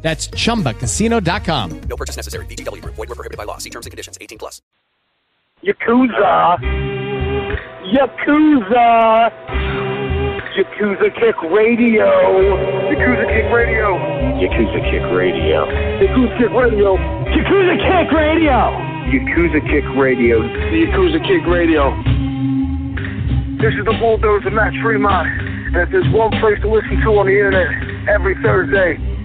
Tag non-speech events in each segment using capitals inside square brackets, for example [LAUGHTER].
That's chumbacasino.com. No purchase necessary. VGW Group. Void were prohibited by law. See terms and conditions. 18 plus. Yakuza. Yakuza. Yakuza Kick Radio. Yakuza Kick Radio. Yakuza Kick Radio. Yakuza Kick Radio. Yakuza Kick Radio. Yakuza Kick Radio. The Yakuza Kick Radio. This is the bulldozer Matt Tremont. And if there's one place to listen to on the internet every Thursday,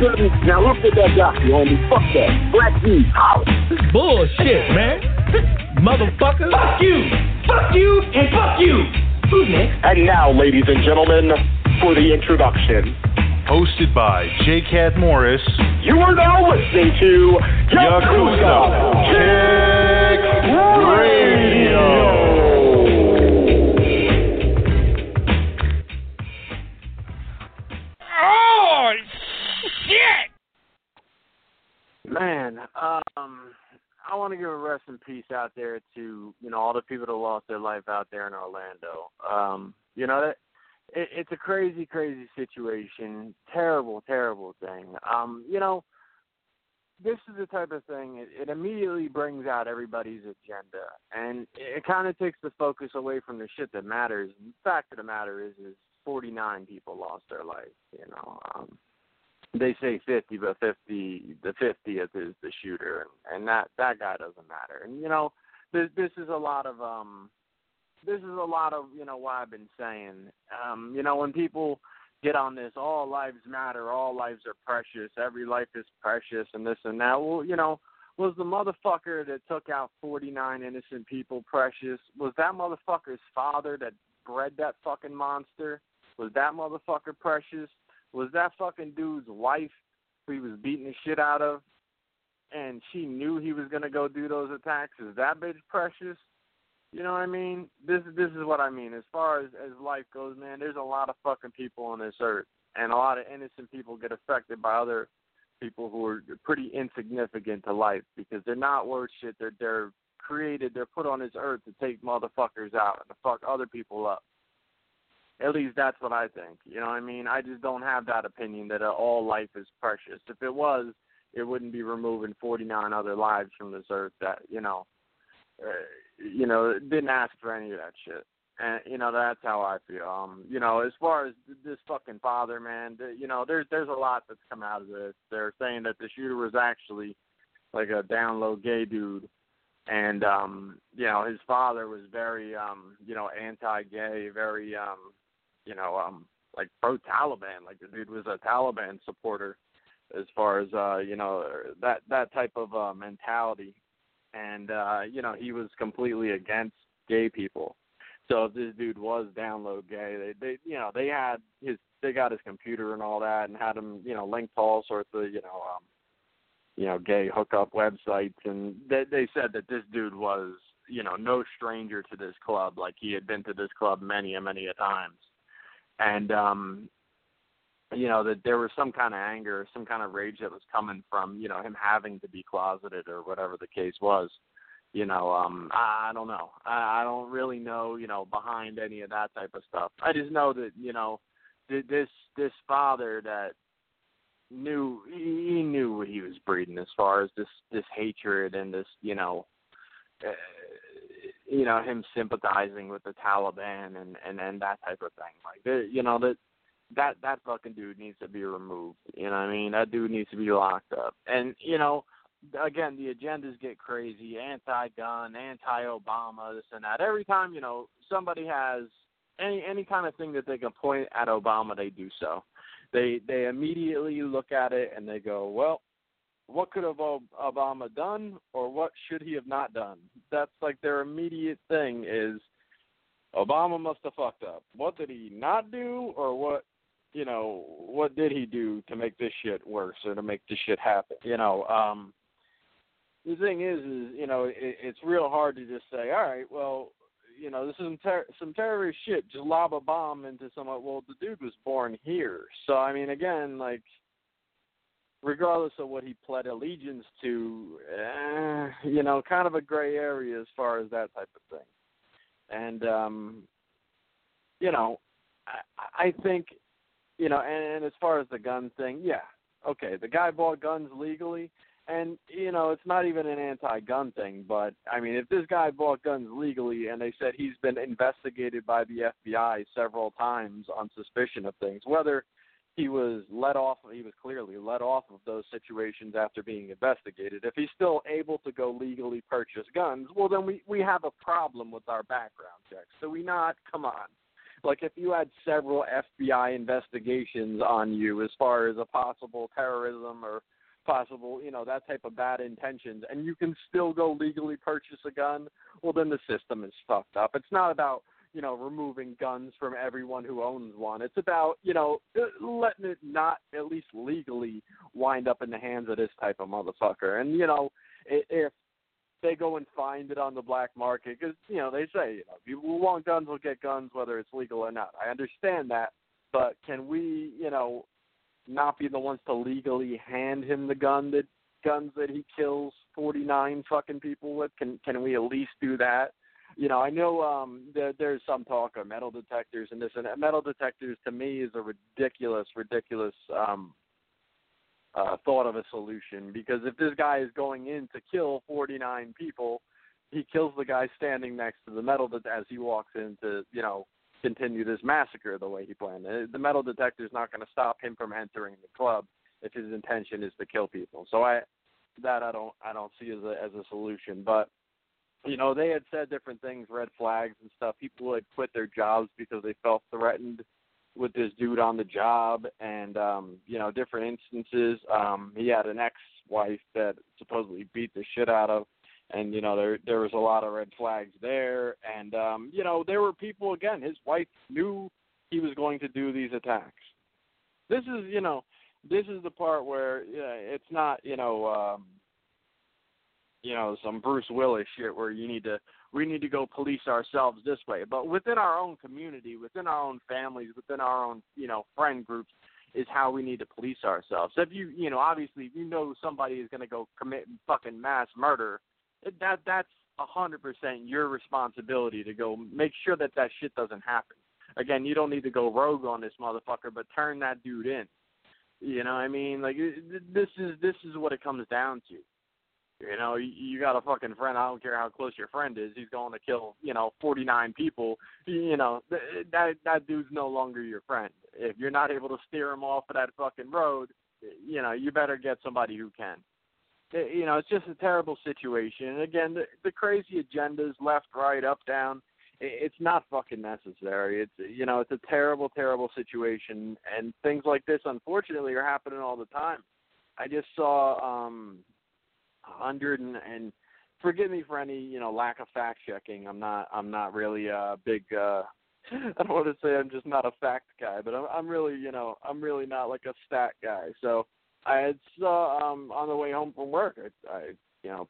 didn't. Now look at that doctor, homie. Fuck that. Black D, holla. Bullshit, man. Motherfucker. Fuck you. Fuck you and fuck you. Who's next? And now, ladies and gentlemen, for the introduction. Hosted by J. Cat Morris. You are now listening to Yakuza Kick Radio. Shit! Man, um, I want to give a rest in peace out there to you know all the people that lost their life out there in Orlando. Um, you know that it, it's a crazy, crazy situation. Terrible, terrible thing. Um, you know, this is the type of thing. It, it immediately brings out everybody's agenda, and it kind of takes the focus away from the shit that matters. The fact of the matter is, is 49 people lost their life. You know. Um, they say 50, but 50, the 50th is the shooter, and, that that guy doesn't matter. And you know, this this is a lot of um, this is a lot of you know what I've been saying. Um, you know, when people get on this, all lives matter, all lives are precious, every life is precious, and this and that. Well, you know, was the motherfucker that took out 49 innocent people precious? Was that motherfucker's father that bred that fucking monster? Was that motherfucker precious? Was that fucking dude's wife who he was beating the shit out of and she knew he was gonna go do those attacks? Is that bitch precious? You know what I mean? This this is what I mean. As far as as life goes, man, there's a lot of fucking people on this earth and a lot of innocent people get affected by other people who are pretty insignificant to life because they're not worth shit. They're they're created, they're put on this earth to take motherfuckers out and to fuck other people up. At least that's what I think. You know what I mean? I just don't have that opinion that uh, all life is precious. If it was, it wouldn't be removing 49 other lives from this earth that, you know, uh, you know, didn't ask for any of that shit. And you know that's how I feel. Um, you know, as far as this fucking father, man, you know, there's there's a lot that's come out of this. They're saying that the shooter was actually like a down low gay dude, and um, you know his father was very um, you know anti-gay, very um, you know um, like pro Taliban. Like the dude was a Taliban supporter, as far as uh, you know that that type of uh, mentality, and uh, you know he was completely against gay people. So if this dude was down low gay, they they you know they had his they got his computer and all that and had him you know linked to all sorts of you know um you know gay hookup websites and they they said that this dude was you know no stranger to this club like he had been to this club many and many a times and um you know that there was some kind of anger some kind of rage that was coming from you know him having to be closeted or whatever the case was you know um i, I don't know. I, I don't really know you know behind any of that type of stuff. I just know that you know th- this this father that knew he knew what he was breeding as far as this this hatred and this you know uh, you know him sympathizing with the Taliban and and and that type of thing. Like you know that that that fucking dude needs to be removed you know what I mean? That dude needs to be locked up. And you know again the agendas get crazy. Anti-gun anti-Obama this and that. Every time you know somebody has any any kind of thing that they can point at Obama they do so. They they immediately look at it and they go, well, what could have Obama done, or what should he have not done? That's like their immediate thing is Obama must have fucked up. What did he not do, or what? You know, what did he do to make this shit worse or to make this shit happen? You know, um, the thing is, is you know, it, it's real hard to just say, all right, well, you know, this is some ter- some terrorist shit. Just lob a bomb into someone. Well, the dude was born here, so I mean, again, like, regardless of what he pled allegiance to, eh, you know, kind of a gray area as far as that type of thing. And um, you know, I, I think, you know, and, and as far as the gun thing, yeah, okay, the guy bought guns legally and you know it's not even an anti-gun thing but i mean if this guy bought guns legally and they said he's been investigated by the fbi several times on suspicion of things whether he was let off he was clearly let off of those situations after being investigated. If he's still able to go legally purchase guns well then we we have a problem with our background checks so we not come on. Like if you had several FBI investigations on you as far as a possible terrorism or possible, you know, that type of bad intentions, and you can still go legally purchase a gun, well, then the system is fucked up. It's not about, you know, removing guns from everyone who owns one. It's about, you know, letting it not, at least legally, wind up in the hands of this type of motherfucker. And, you know, if they go and find it on the black market, because, you know, they say, you know, people who want guns will get guns whether it's legal or not. I understand that. But can we, you know, not be the ones to legally hand him the gun that guns that he kills 49 fucking people with? Can can we at least do that? You know, I know um there, there's some talk of metal detectors and this and that. metal detectors to me is a ridiculous, ridiculous um uh thought of a solution because if this guy is going in to kill 49 people, he kills the guy standing next to the metal det- as he walks in to, you know, continue this massacre the way he planned. The metal detector is not going to stop him from entering the club if his intention is to kill people. So I that I don't I don't see as a as a solution. But you know they had said different things, red flags and stuff. People had quit their jobs because they felt threatened with this dude on the job, and um, you know different instances. Um, he had an ex-wife that supposedly beat the shit out of and you know there there was a lot of red flags there and um you know there were people again his wife knew he was going to do these attacks this is you know this is the part where yeah, it's not you know um you know some Bruce Willis shit where you need to we need to go police ourselves this way but within our own community within our own families within our own you know friend groups is how we need to police ourselves. So if you, you know, obviously, if you know somebody is going to go commit fucking mass murder, that that's a hundred percent your responsibility to go make sure that that shit doesn't happen. Again, you don't need to go rogue on this motherfucker, but turn that dude in. You know, what I mean, like this is this is what it comes down to. You know, you you got a fucking friend. I don't care how close your friend is. He's going to kill, you know, 49 people. You know, that that dude's no longer your friend. If you're not able to steer him off of that fucking road, you know, you better get somebody who can. you know, it's just a terrible situation. And again, the, the crazy agendas, left, right, up, down. It's not fucking necessary. It's you know, it's a terrible, terrible situation, and things like this, unfortunately, are happening all the time. I just saw um, hundred and, and forgive me for any you know lack of fact checking. I'm not I'm not really a big. uh [LAUGHS] I don't want to say I'm just not a fact guy, but I'm I'm really you know I'm really not like a stat guy. So I saw um on the way home from work. I, I you know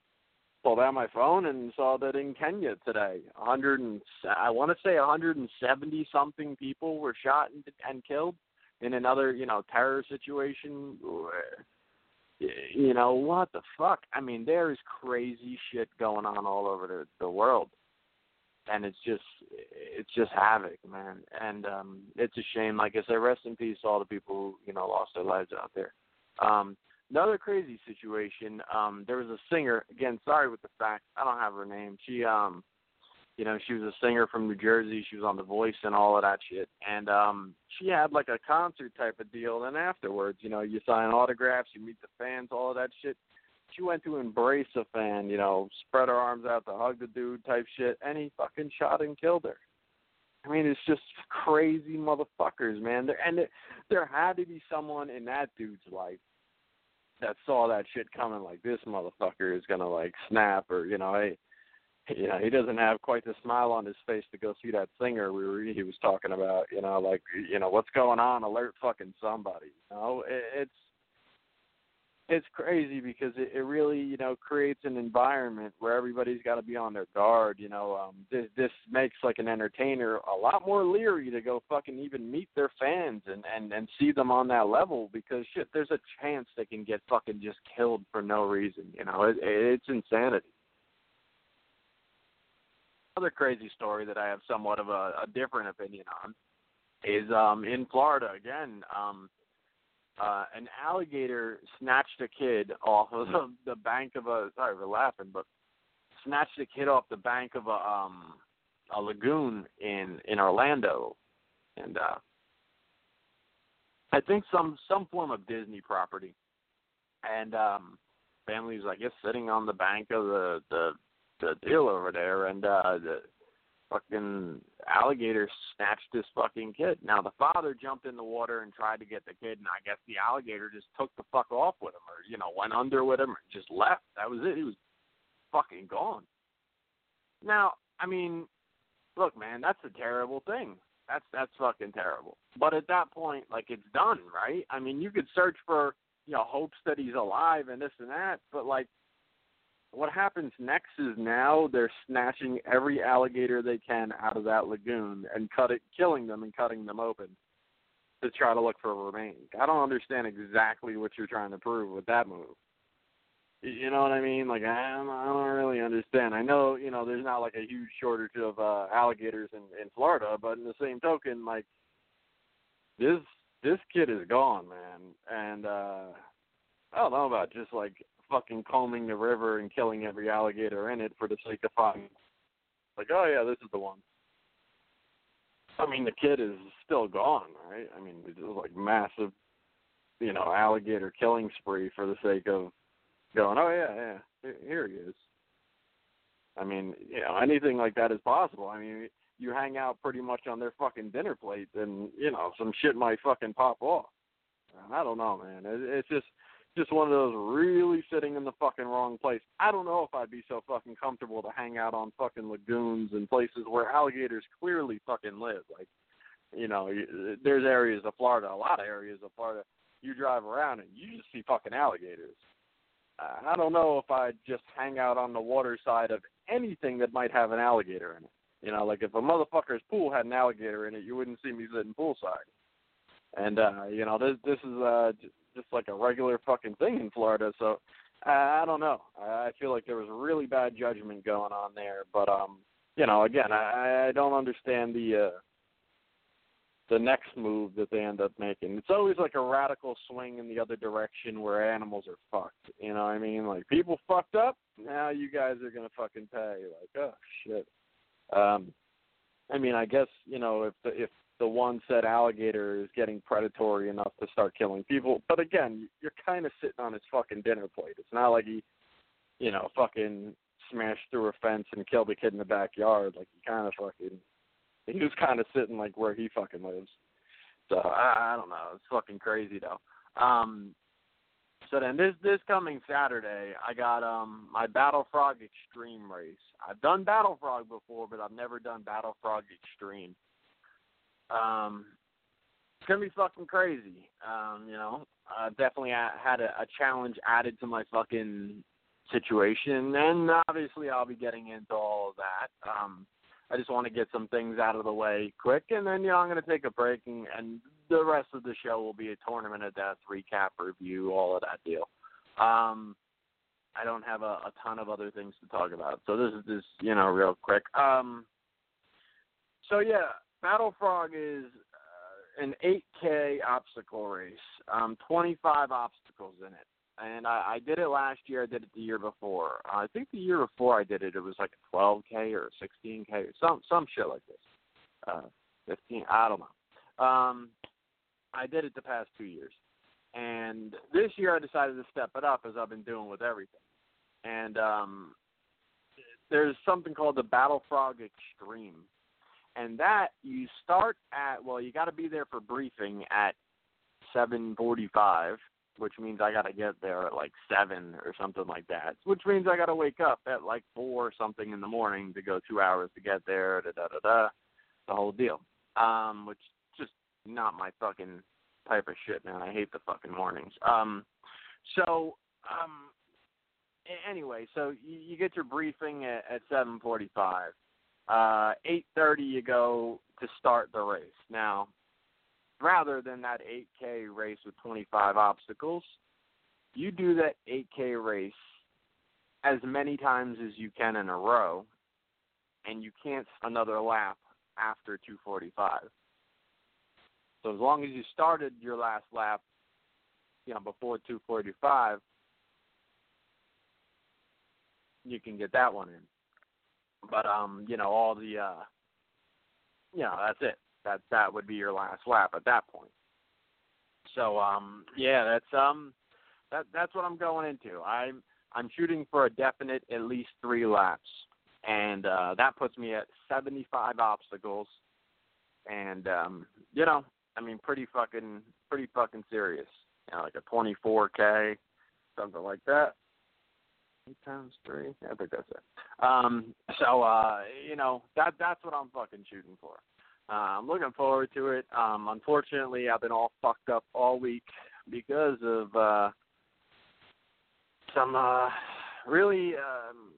pulled out my phone and saw that in Kenya today, 100 and I want to say 170 something people were shot and, and killed in another you know terror situation. You know what the fuck? I mean, there is crazy shit going on all over the the world and it's just it's just havoc, man. And um it's a shame. Like I said, rest in peace to all the people who, you know, lost their lives out there. Um another crazy situation, um, there was a singer, again, sorry with the fact I don't have her name. She um you know, she was a singer from New Jersey, she was on The Voice and all of that shit. And um she had like a concert type of deal and afterwards, you know, you sign autographs, you meet the fans, all of that shit she went to embrace a fan, you know, spread her arms out to hug the dude type shit, and he fucking shot and killed her. I mean, it's just crazy motherfuckers, man. There, and there, there had to be someone in that dude's life that saw that shit coming. Like this motherfucker is gonna like snap, or you know, hey, you know, he doesn't have quite the smile on his face to go see that singer we were he was talking about. You know, like you know, what's going on? Alert fucking somebody. You know, it, it's it's crazy because it, it really you know creates an environment where everybody's got to be on their guard you know um this this makes like an entertainer a lot more leery to go fucking even meet their fans and and and see them on that level because shit there's a chance they can get fucking just killed for no reason you know it, it's insanity another crazy story that i have somewhat of a, a different opinion on is um in florida again um uh, an alligator snatched a kid off of the, [LAUGHS] the bank of a sorry for laughing, but snatched a kid off the bank of a um a lagoon in in Orlando, and uh, I think some some form of Disney property, and um, families I guess sitting on the bank of the the the deal over there, and uh, the fucking alligator snatched this fucking kid. Now the father jumped in the water and tried to get the kid, and I guess the alligator just took the fuck off with him, or you know, went under with him, or just left. That was it. He was fucking gone. Now, I mean, look, man, that's a terrible thing. That's that's fucking terrible. But at that point, like it's done, right? I mean, you could search for you know hopes that he's alive and this and that, but like what happens next is now they're snatching every alligator they can out of that lagoon and cut it, killing them and cutting them open to try to look for remains. I don't understand exactly what you're trying to prove with that move. You know what I mean? Like I I don't really understand. I know you know there's not like a huge shortage of uh, alligators in in Florida, but in the same token, like this this kid is gone, man, and uh I don't know about just like fucking combing the river and killing every alligator in it for the sake of fun. Like, oh yeah, this is the one. I mean, the kid is still gone, right? I mean, it's like massive, you know, alligator killing spree for the sake of going, oh yeah, yeah, here he is. I mean, you know, anything like that is possible. I mean, you hang out pretty much on their fucking dinner plate, and you know, some shit might fucking pop off. I don't know, man. It's just just one of those really sitting in the fucking wrong place. I don't know if I'd be so fucking comfortable to hang out on fucking lagoons and places where alligators clearly fucking live. Like, you know, there's areas of Florida, a lot of areas of Florida, you drive around and you just see fucking alligators. Uh, I don't know if I'd just hang out on the water side of anything that might have an alligator in it. You know, like if a motherfucker's pool had an alligator in it, you wouldn't see me sitting poolside. And uh, you know, this this is uh just like a regular fucking thing in Florida. So uh, I don't know. I I feel like there was a really bad judgment going on there. But um, you know, again, I, I don't understand the uh, the next move that they end up making. It's always like a radical swing in the other direction where animals are fucked. You know what I mean? Like people fucked up, now you guys are gonna fucking pay. Like, oh shit. Um I mean I guess, you know, if the if the one said alligator is getting predatory enough to start killing people. But again, you're kind of sitting on his fucking dinner plate. It's not like he, you know, fucking smashed through a fence and killed a kid in the backyard. Like he kind of fucking, he was kind of sitting like where he fucking lives. So I, I don't know. It's fucking crazy though. Um, so then this this coming Saturday, I got um my Battle Frog Extreme race. I've done Battle Frog before, but I've never done Battle Frog Extreme. Um, it's gonna be fucking crazy. Um, you know, I definitely had a, a challenge added to my fucking situation, and obviously I'll be getting into all of that. Um, I just want to get some things out of the way quick, and then you know I'm to take a break, and, and the rest of the show will be a tournament of death recap, review, all of that deal. Um, I don't have a, a ton of other things to talk about, so this is just you know real quick. Um, so yeah, Battle Frog is uh, an 8K obstacle race, um, 25 obstacles in it and I, I did it last year. I did it the year before. Uh, I think the year before I did it, it was like a 12k or a 16k, some some shit like this. Uh, 15, I don't know. Um, I did it the past two years, and this year I decided to step it up as I've been doing with everything. And um, there's something called the Battle Frog Extreme, and that you start at well, you got to be there for briefing at 7:45 which means I got to get there at like seven or something like that. Which means I got to wake up at like four or something in the morning to go two hours to get there. Da da da da, the whole deal. Um, which just not my fucking type of shit, man. I hate the fucking mornings. Um, so um, anyway, so you, you get your briefing at, at seven forty-five. Uh, eight thirty, you go to start the race. Now, rather than that 8K race with 25 obstacles, you do that 8K race as many times as you can in a row, and you can't another lap after 245. So as long as you started your last lap, you know, before 245, you can get that one in. But um, you know, all the uh, you know, that's it that that would be your last lap at that point. So um yeah, that's um that that's what I'm going into. I'm I'm shooting for a definite at least 3 laps. And uh that puts me at 75 obstacles and um you know, I mean pretty fucking pretty fucking serious. You know, like a 24k something like that. Eight times three. I think that's it. Um, so uh, you know that that's what I'm fucking shooting for. Uh, I'm looking forward to it. Um, unfortunately, I've been all fucked up all week because of uh, some uh, really um,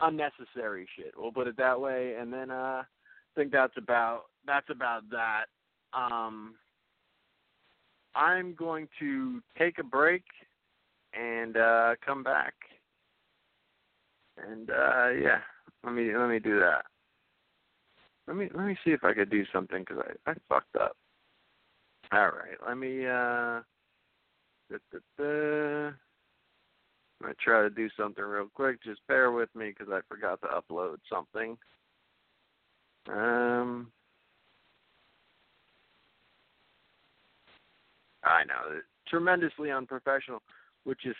unnecessary shit. We'll put it that way. And then uh, I think that's about that's about that. Um, I'm going to take a break and uh, come back. And uh, yeah, let me let me do that. Let me let me see if I could do something because I I fucked up. All right, let me uh. Da, da, da. I'm gonna try to do something real quick. Just bear with me because I forgot to upload something. Um. I know, tremendously unprofessional, which is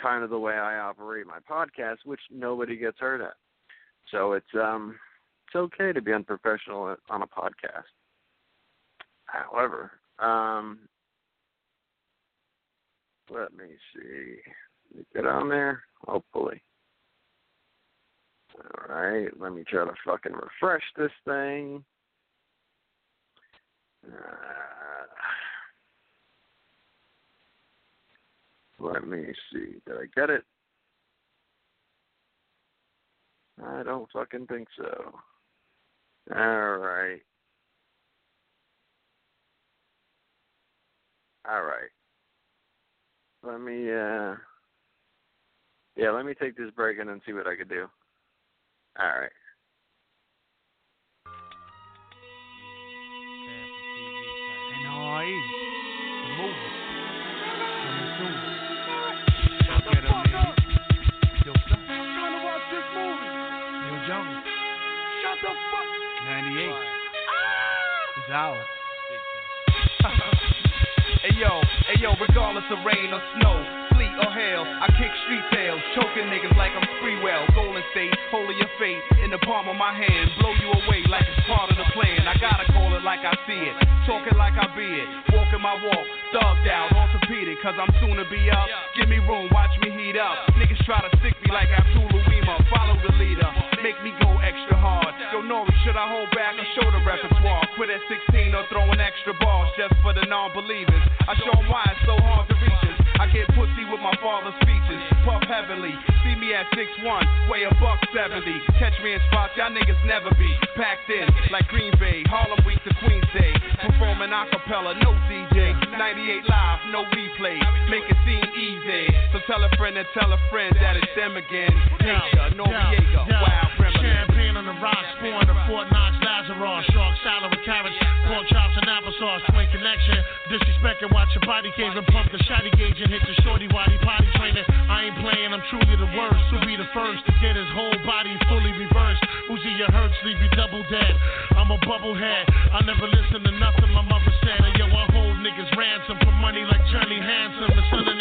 kind of the way I operate my podcast, which nobody gets hurt at. So it's um it's okay to be unprofessional on a podcast. However, um, let me see. Me get on there. Hopefully. All right. Let me try to fucking refresh this thing. Uh, let me see. Did I get it? I don't fucking think so. All right. All right. Let me uh Yeah, let me take this break and then see what I could do. All right. NRE, 98. Ah! dollar. [LAUGHS] Hey yo, hey yo, regardless of rain or snow, sleet or hail, I kick street tails, choking niggas like I'm Freewell. Golden State, holding your fate in the palm of my hand, blow you away like it's part of the plan. I gotta call it like I see it, talking like I be it, walking my walk, thugged out, orthopedic, cause I'm soon to be up. Give me room, watch me heat up. Niggas try to stick me like Abdul Uema, follow the leader, make me go extra hard. Yo, Nori, should I hold back or show the repertoire? Quit at 16 or throwing extra balls just for the non-believers. I show show 'em why it's so hard to reach. I get pussy with my father's speeches. Puff heavily. See me at 6'1, weigh a buck 70. Catch me in spots y'all niggas never be. Packed in like Green Bay, Harlem Week to Queens Day. Performing a cappella, no DJ. 98 live, no replay. Make it seem easy. So tell a friend and tell a friend that it's them again. Asia, Noriega, Wild Remedy. The rocks, pouring the Fort Knox Lazarus, shark salad with carrots, pork chops and applesauce, twin connection. Disrespect and watch your body cave and pump the shotty gauge and hit the shorty waddy potty trainer. I ain't playing, I'm truly the worst. To be the first to get his whole body fully reversed. Uzi your hurts, leave you double dead. I'm a bubblehead. I never listen to nothing my mother said. And yo, I hold niggas ransom for money like Johnny Handsome. The son of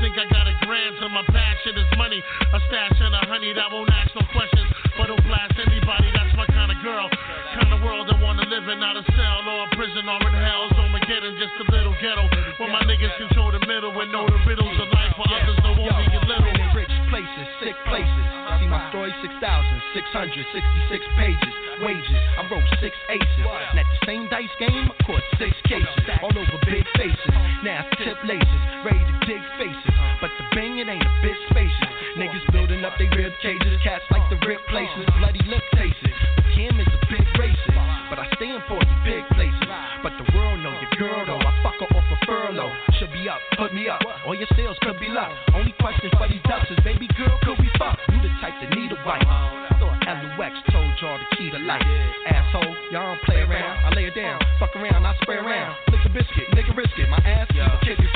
think I got a grandson. My passion is money. A stash and a honey that won't ask no questions, but don't blast anybody. That's my kind of girl. Kind of world I wanna live in, not a cell or a prison or in hell. Armageddon, just a little ghetto. Where my niggas control the middle and know the riddles of life, while others know only a little. Rich places, sick places. See my story, 6,666 pages. Wages, I wrote six aces. And at the same dice game, I caught six cases. All over big faces. Now tip laces, ready to they rib cages. Cats like the rip places. Bloody lip tastes. But Kim is a big racist. But I stand for the big places. But the world know your girl though. I fuck her off a furlough. Should be up, put me up. All your sales could be locked. Only question for these ducks is, baby girl, could we fuck? You the type that need a wife. LUX told y'all the key to life. Asshole, y'all don't play around. I lay it down, fuck around, I spray around. Lick a biscuit, nigga risk it. My ass, kick no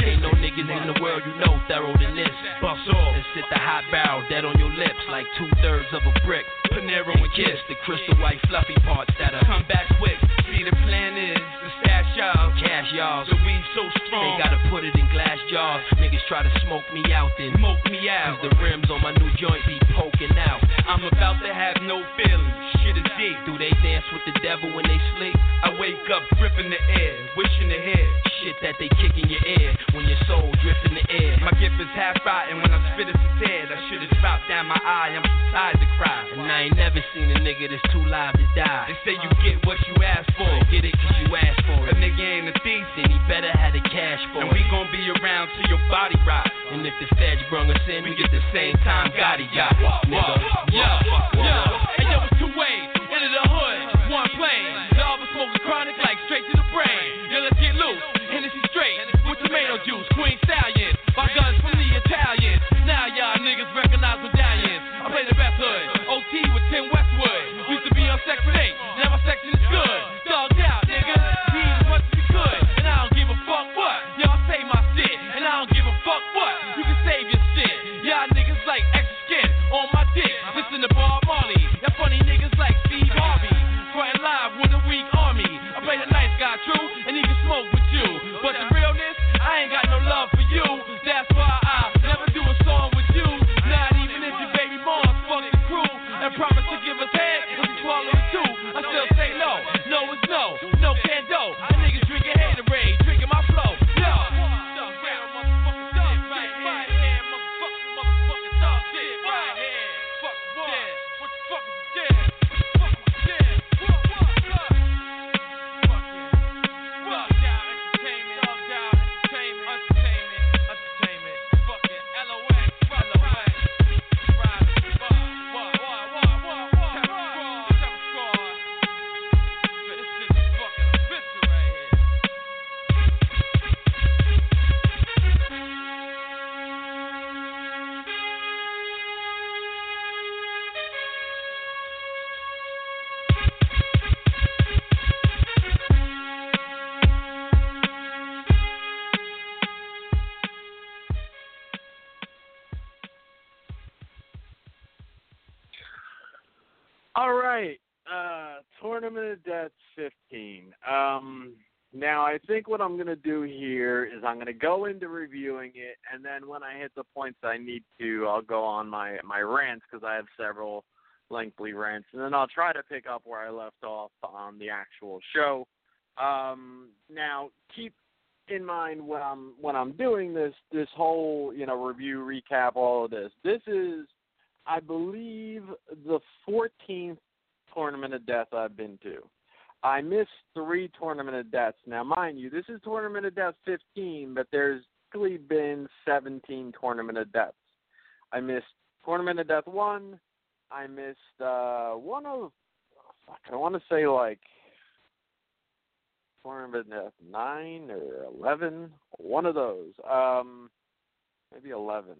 niggas in the world you know thorough than this. Bust off and sit the hot barrel dead on your lips like two thirds of a brick. Panero and kiss the crystal white fluffy parts that'll come back quick. See the plan is to stash y'all, cash y'all. The weed so strong, they gotta put it in glass jars. Niggas try to smoke me out, then smoke me out. Cause the rims on my new joint be poking out. I'm about to have no feelings. Shit is deep. Do they dance with the devil when they sleep? I wake up gripping the air, wishing to hear shit that they kick in your ear when your soul drifts in the air. My gift is half rotten when I spit it's a tear. That shit is dropped down my eye. I'm too tired to cry. And I ain't never seen a nigga that's too live to die. They say you get what you ask for. Get it cause you asked for it. A nigga ain't a thief, then he better have the cash for And it. we gon' be around till your body rot. And if the feds brung us in, we get the same time Gotti got. Nigga. Yo, yo, hey yo, it's two ways. Into the hood, one plane. Y'all been smoking chronic I think what I'm going to do here is I'm going to go into reviewing it, and then when I hit the points I need to, I'll go on my my rants because I have several lengthy rants, and then I'll try to pick up where I left off on the actual show. Um, now, keep in mind when I'm when I'm doing this this whole you know review recap all of this. This is, I believe, the 14th tournament of death I've been to. I missed three tournament of deaths. Now, mind you, this is tournament of death 15, but there's actually been 17 tournament of deaths. I missed tournament of death one. I missed uh one of fuck, I want to say like tournament of death nine or eleven, one of those. Um, maybe eleven.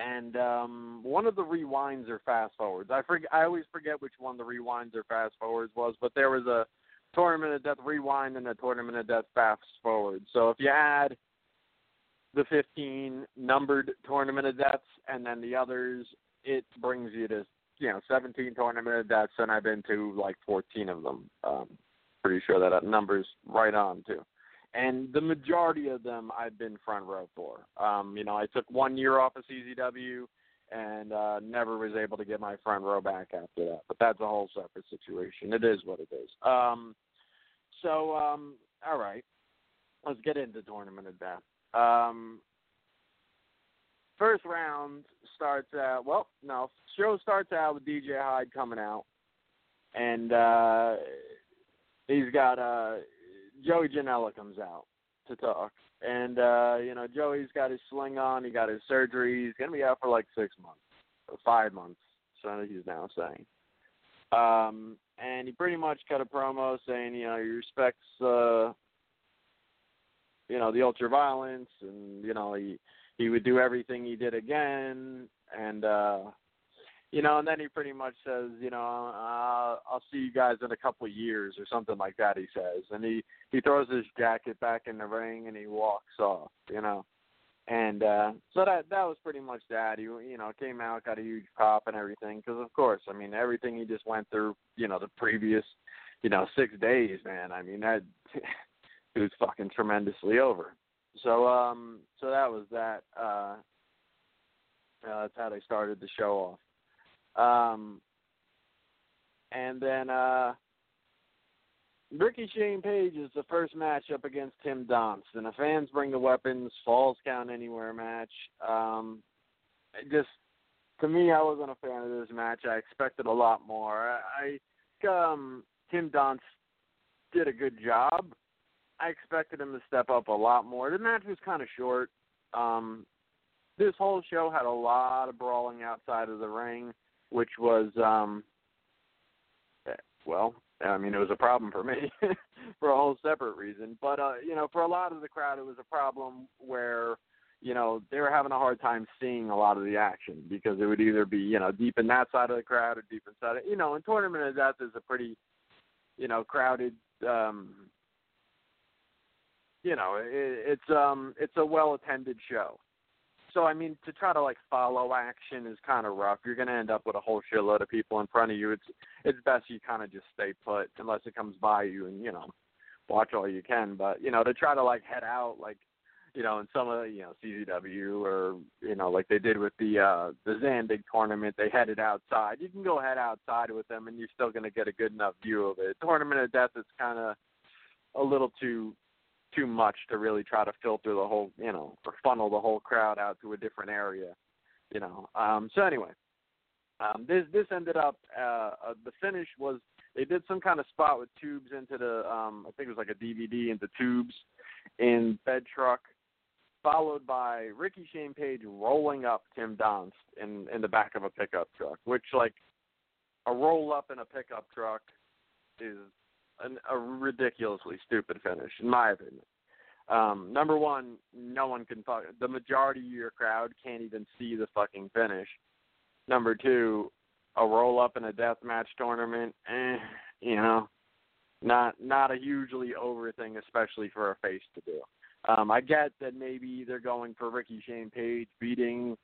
And um one of the rewinds or fast forwards. I forget. I always forget which one the rewinds or fast forwards was, but there was a tournament of death rewind and a tournament of death fast forward. So if you add the 15 numbered tournament of deaths and then the others, it brings you to you know 17 tournament of deaths, and I've been to like 14 of them. Um, pretty sure that number's right on too. And the majority of them I've been front row for. Um, you know, I took one year off of CZW and uh, never was able to get my front row back after that. But that's a whole separate situation. It is what it is. Um, so, um, all right, let's get into tournament of death. Um, first round starts out. Well, no, show starts out with DJ Hyde coming out, and uh, he's got uh, Joey Janela comes out to talk, and uh, you know Joey's got his sling on. He got his surgery. He's gonna be out for like six months, or five months. So he's now saying. Um, and he pretty much cut a promo saying, you know, he respects, uh, you know, the ultra violence, and you know, he he would do everything he did again, and uh, you know, and then he pretty much says, you know, uh, I'll see you guys in a couple of years or something like that. He says, and he he throws his jacket back in the ring and he walks off, you know. And uh so that that was pretty much that. He you know came out, got a huge pop and everything. Because of course, I mean everything he just went through, you know, the previous, you know, six days, man. I mean that [LAUGHS] it was fucking tremendously over. So um so that was that. Uh, uh that's how they started the show off. Um and then uh Ricky Shane Page is the first matchup against Tim Donst, and the fans bring the weapons, falls count anywhere match. Um, just to me, I wasn't a fan of this match. I expected a lot more. I, I um, Tim Donst did a good job. I expected him to step up a lot more. The match was kind of short. Um, this whole show had a lot of brawling outside of the ring, which was um, well, I mean, it was a problem for me [LAUGHS] for a whole separate reason. But uh, you know, for a lot of the crowd, it was a problem where you know they were having a hard time seeing a lot of the action because it would either be you know deep in that side of the crowd or deep inside of you know. And tournament of death is a pretty you know crowded. um you know, it, it's um it's a well attended show. So I mean, to try to like follow action is kind of rough. You're gonna end up with a whole shitload of people in front of you. It's it's best you kind of just stay put unless it comes by you and you know watch all you can. But you know, to try to like head out like you know in some of the, you know CZW or you know like they did with the uh the Zandig tournament, they headed outside. You can go head outside with them and you're still gonna get a good enough view of it. Tournament of Death is kind of a little too too much to really try to filter the whole, you know, or funnel the whole crowd out to a different area, you know. Um, so anyway, um, this this ended up uh, uh, the finish was they did some kind of spot with tubes into the um, I think it was like a DVD into tubes in bed truck, followed by Ricky Shane Page rolling up Tim Donst in in the back of a pickup truck, which like a roll up in a pickup truck is an, a ridiculously stupid finish, in my opinion. Um, number one, no one can fuck. The majority of your crowd can't even see the fucking finish. Number two, a roll up in a death match tournament, eh, you know, not not a hugely over thing, especially for a face to do. Um, I get that maybe they're going for Ricky Shane Page beating,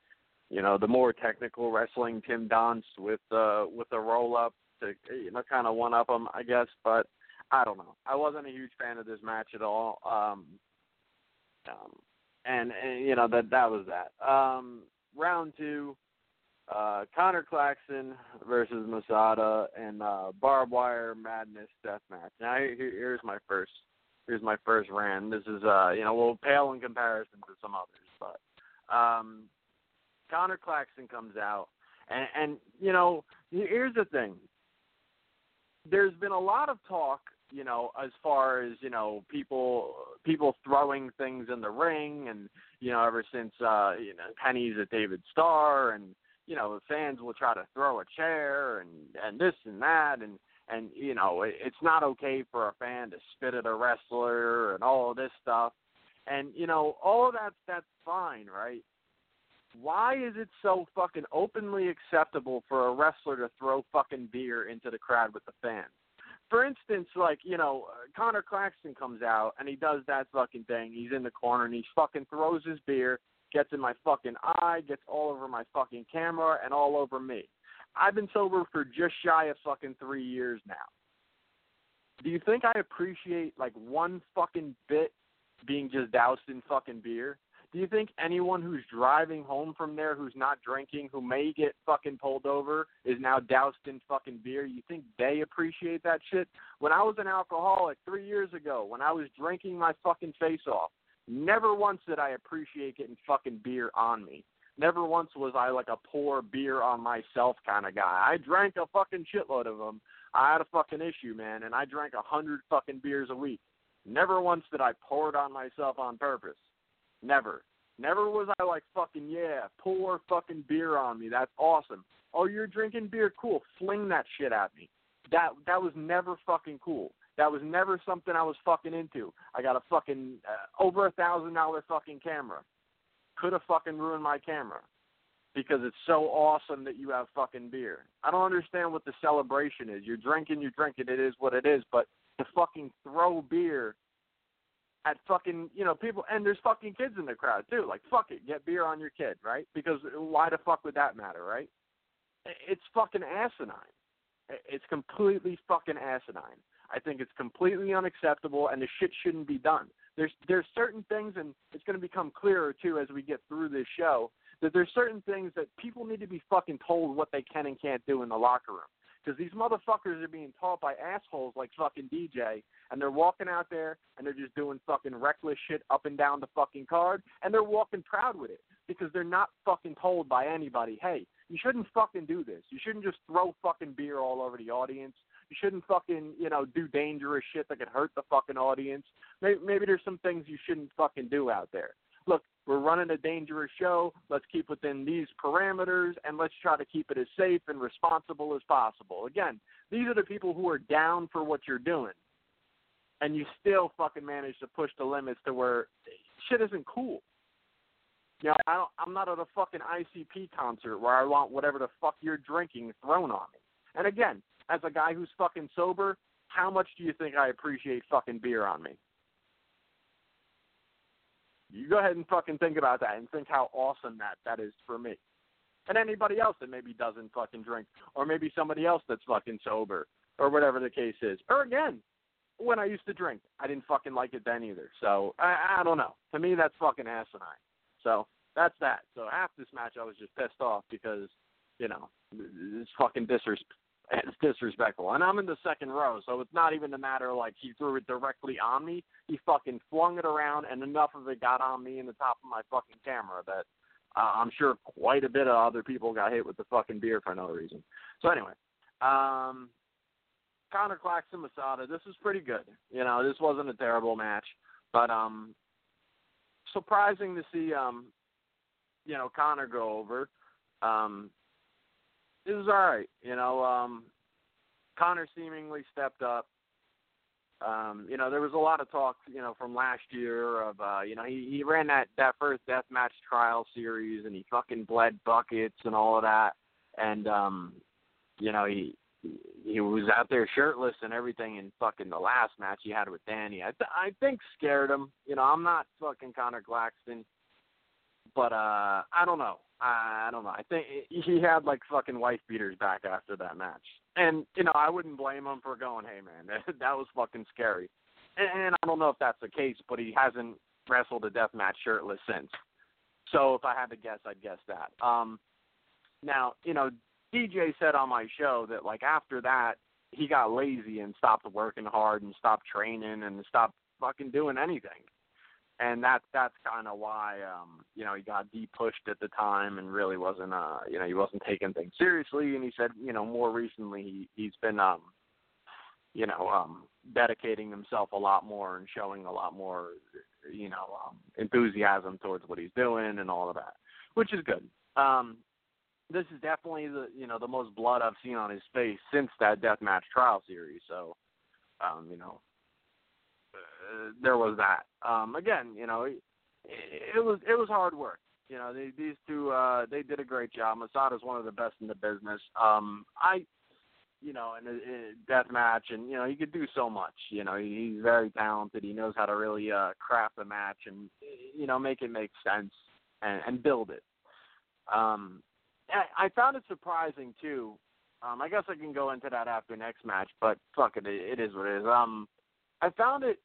you know, the more technical wrestling Tim Donst with uh with a roll up to you know kind of one up him, I guess. But I don't know. I wasn't a huge fan of this match at all. Um, um, and, and you know that that was that. Um, round two, uh, Conor Claxton versus Masada and uh, barbed wire madness death match. Now here, here's my first here's my first rant. This is uh you know well pale in comparison to some others, but um, Conor Claxton comes out and and you know here's the thing. There's been a lot of talk you know, as far as you know, people people throwing things in the ring, and you know, ever since uh, you know Penny's at David Starr, and you know, the fans will try to throw a chair and and this and that, and and you know, it, it's not okay for a fan to spit at a wrestler and all of this stuff, and you know, all of that that's fine, right? Why is it so fucking openly acceptable for a wrestler to throw fucking beer into the crowd with the fans? For instance, like you know, uh, Conor Claxton comes out and he does that fucking thing. He's in the corner and he fucking throws his beer, gets in my fucking eye, gets all over my fucking camera and all over me. I've been sober for just shy of fucking three years now. Do you think I appreciate like one fucking bit being just doused in fucking beer? Do you think anyone who's driving home from there who's not drinking, who may get fucking pulled over, is now doused in fucking beer? You think they appreciate that shit? When I was an alcoholic three years ago, when I was drinking my fucking face off, never once did I appreciate getting fucking beer on me. Never once was I like a pour beer on myself kind of guy. I drank a fucking shitload of them. I had a fucking issue, man, and I drank a hundred fucking beers a week. Never once did I pour it on myself on purpose. Never. Never was I like fucking yeah, pour fucking beer on me. That's awesome. Oh, you're drinking beer, cool. Fling that shit at me. That that was never fucking cool. That was never something I was fucking into. I got a fucking uh, over a thousand dollar fucking camera. Could have fucking ruined my camera because it's so awesome that you have fucking beer. I don't understand what the celebration is. You're drinking, you're drinking. It is what it is. But to fucking throw beer at fucking you know people and there's fucking kids in the crowd too. Like fuck it, get beer on your kid, right? Because why the fuck would that matter, right? It's fucking asinine. It's completely fucking asinine. I think it's completely unacceptable, and the shit shouldn't be done. There's there's certain things, and it's going to become clearer too as we get through this show. That there's certain things that people need to be fucking told what they can and can't do in the locker room because these motherfuckers are being taught by assholes like fucking DJ, and they're walking out there and they're just doing fucking reckless shit up and down the fucking card, and they're walking proud with it because they're not fucking told by anybody, hey, you shouldn't fucking do this. You shouldn't just throw fucking beer all over the audience. You shouldn't fucking, you know, do dangerous shit that could hurt the fucking audience. Maybe, maybe there's some things you shouldn't fucking do out there. We're running a dangerous show. Let's keep within these parameters and let's try to keep it as safe and responsible as possible. Again, these are the people who are down for what you're doing. And you still fucking manage to push the limits to where shit isn't cool. You know, I don't, I'm not at a fucking ICP concert where I want whatever the fuck you're drinking thrown on me. And again, as a guy who's fucking sober, how much do you think I appreciate fucking beer on me? You go ahead and fucking think about that and think how awesome that that is for me. And anybody else that maybe doesn't fucking drink, or maybe somebody else that's fucking sober, or whatever the case is. Or again, when I used to drink, I didn't fucking like it then either. So I, I don't know. To me, that's fucking asinine. So that's that. So after this match, I was just pissed off because you know it's fucking disres- it's disrespectful. And I'm in the second row, so it's not even a matter like he threw it directly on me. He fucking flung it around, and enough of it got on me in the top of my fucking camera that uh, I'm sure quite a bit of other people got hit with the fucking beer for no reason. So anyway, um, Conor Claxton Masada, this is pretty good. You know, this wasn't a terrible match, but um, surprising to see um, you know, Conor go over. Um, it was all right. You know, um, Conor seemingly stepped up. Um, you know, there was a lot of talk, you know, from last year of, uh, you know, he, he ran that, that first deathmatch trial series and he fucking bled buckets and all of that. And, um, you know, he, he was out there shirtless and everything in fucking the last match he had with Danny. I, th- I think scared him. You know, I'm not fucking Conor Claxton but uh, I don't know. I, don't know. I think he had like fucking wife beaters back after that match, and you know I wouldn't blame him for going, "Hey man, that, [LAUGHS] that was fucking scary." And, and I don't know if that's the case, but he hasn't wrestled a death match shirtless since. So if I had to guess, I'd guess that. Um, now, you know, DJ said on my show that like after that he got lazy and stopped working hard and stopped training and stopped fucking doing anything. And that that's kind of why um you know he got de pushed at the time and really wasn't uh you know he wasn't taking things seriously and he said you know more recently he he's been um you know um dedicating himself a lot more and showing a lot more you know um enthusiasm towards what he's doing and all of that which is good um this is definitely the you know the most blood I've seen on his face since that deathmatch trial series. So, um, you know, there was that. Um, again, you know, it, it was it was hard work. You know, they, these two uh, they did a great job. Masada is one of the best in the business. Um, I, you know, in a, in a death match, and you know, he could do so much. You know, he, he's very talented. He knows how to really uh, craft a match and you know make it make sense and, and build it. Um, I, I found it surprising too. Um, I guess I can go into that after next match, but fuck it, it, it is what it is. Um, I found it.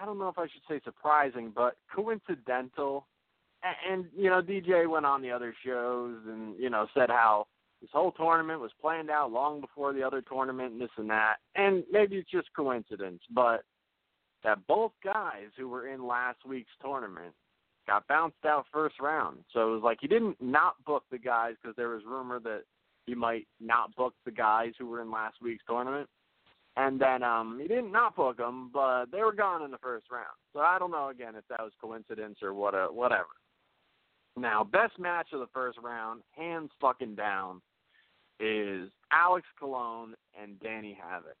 I don't know if I should say surprising, but coincidental. And, and you know, DJ went on the other shows and you know said how this whole tournament was planned out long before the other tournament and this and that. And maybe it's just coincidence, but that both guys who were in last week's tournament got bounced out first round. So it was like he didn't not book the guys because there was rumor that he might not book the guys who were in last week's tournament. And then um he didn't not book them, but they were gone in the first round. So I don't know again if that was coincidence or what a, whatever. Now, best match of the first round, hands fucking down, is Alex Colon and Danny Havoc.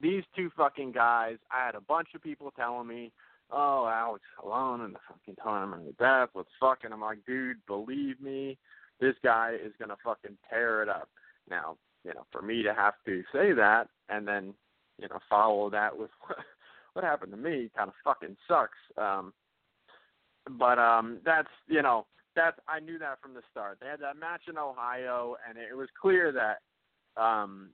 These two fucking guys, I had a bunch of people telling me, oh, Alex Colon in the fucking time and the death was fucking. I'm like, dude, believe me, this guy is gonna fucking tear it up. Now, you know, for me to have to say that and then, you know, follow that with [LAUGHS] what, happened to me kind of fucking sucks. Um, but um, that's you know, that's I knew that from the start. They had that match in Ohio, and it was clear that um,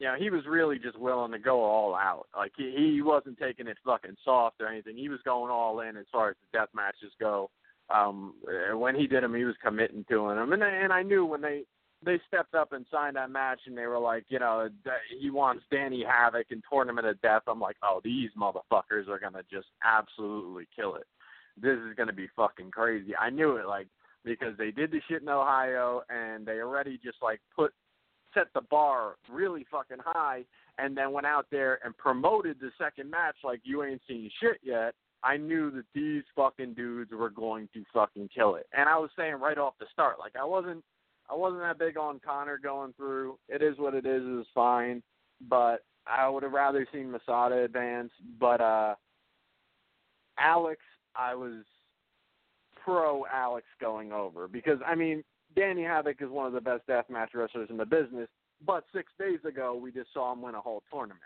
you know, he was really just willing to go all out. Like he he wasn't taking it fucking soft or anything. He was going all in as far as the death matches go. Um when he did them he was committing to them. And and I knew when they they stepped up and signed that match and they were like, you know, he wants Danny Havoc and Tournament of Death. I'm like, oh, these motherfuckers are gonna just absolutely kill it. This is gonna be fucking crazy. I knew it, like because they did the shit in Ohio and they already just like put set the bar really fucking high and then went out there and promoted the second match like you ain't seen shit yet, I knew that these fucking dudes were going to fucking kill it. And I was saying right off the start, like I wasn't I wasn't that big on Conor going through. It is what it is, it was fine. But I would have rather seen Masada advance. But uh Alex I was pro Alex going over because I mean Danny Havoc is one of the best deathmatch wrestlers in the business, but six days ago we just saw him win a whole tournament.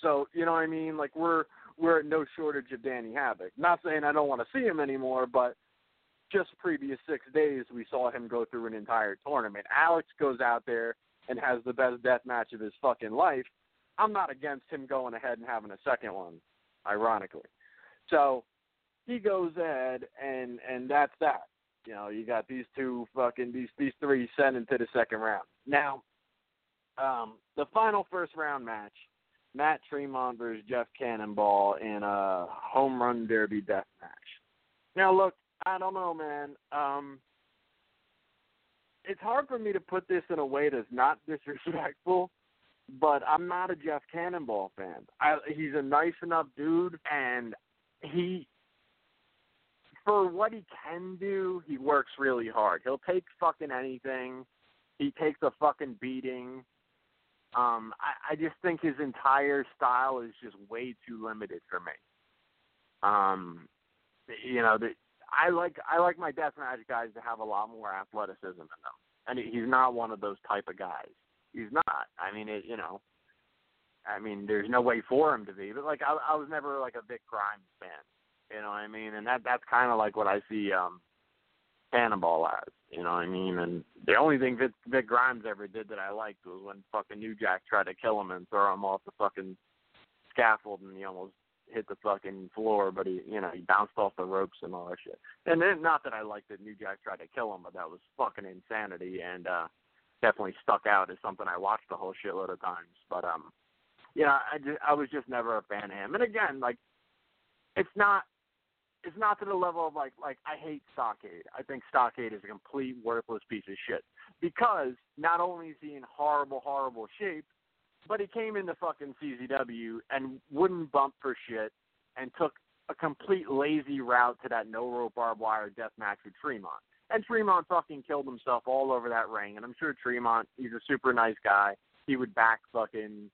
So you know what I mean? Like we're we're at no shortage of Danny Havoc. Not saying I don't want to see him anymore, but just previous six days we saw him go through an entire tournament. Alex goes out there and has the best death match of his fucking life. I'm not against him going ahead and having a second one, ironically. So he goes ahead and and that's that. You know, you got these two fucking these these three sent into the second round. Now, um, the final first round match, Matt Tremont versus Jeff Cannonball in a home run derby death match. Now, look, I don't know, man. Um, it's hard for me to put this in a way that's not disrespectful, but I'm not a Jeff Cannonball fan. I, he's a nice enough dude, and he for what he can do, he works really hard. He'll take fucking anything. He takes a fucking beating. Um, I, I just think his entire style is just way too limited for me. Um, you know, the, I like I like my deathmatch guys to have a lot more athleticism in them, and he's not one of those type of guys. He's not. I mean, it, you know, I mean, there's no way for him to be. But like, I, I was never like a Vic Grimes fan. You know what I mean? And that that's kind of like what I see um Cannonball as. You know what I mean? And the only thing Vic, Vic Grimes ever did that I liked was when fucking New Jack tried to kill him and throw him off the fucking scaffold and he almost hit the fucking floor, but he, you know, he bounced off the ropes and all that shit. And then, not that I liked that New Jack tried to kill him, but that was fucking insanity and uh definitely stuck out as something I watched a whole shitload of times. But um, yeah, I just, I was just never a fan of him. And again, like, it's not. It's not to the level of like like I hate Stockade. I think Stockade is a complete worthless piece of shit because not only is he in horrible horrible shape, but he came into fucking CZW and wouldn't bump for shit and took a complete lazy route to that no rope barbed wire death match with Tremont. And Tremont fucking killed himself all over that ring. And I'm sure Tremont, he's a super nice guy. He would back fucking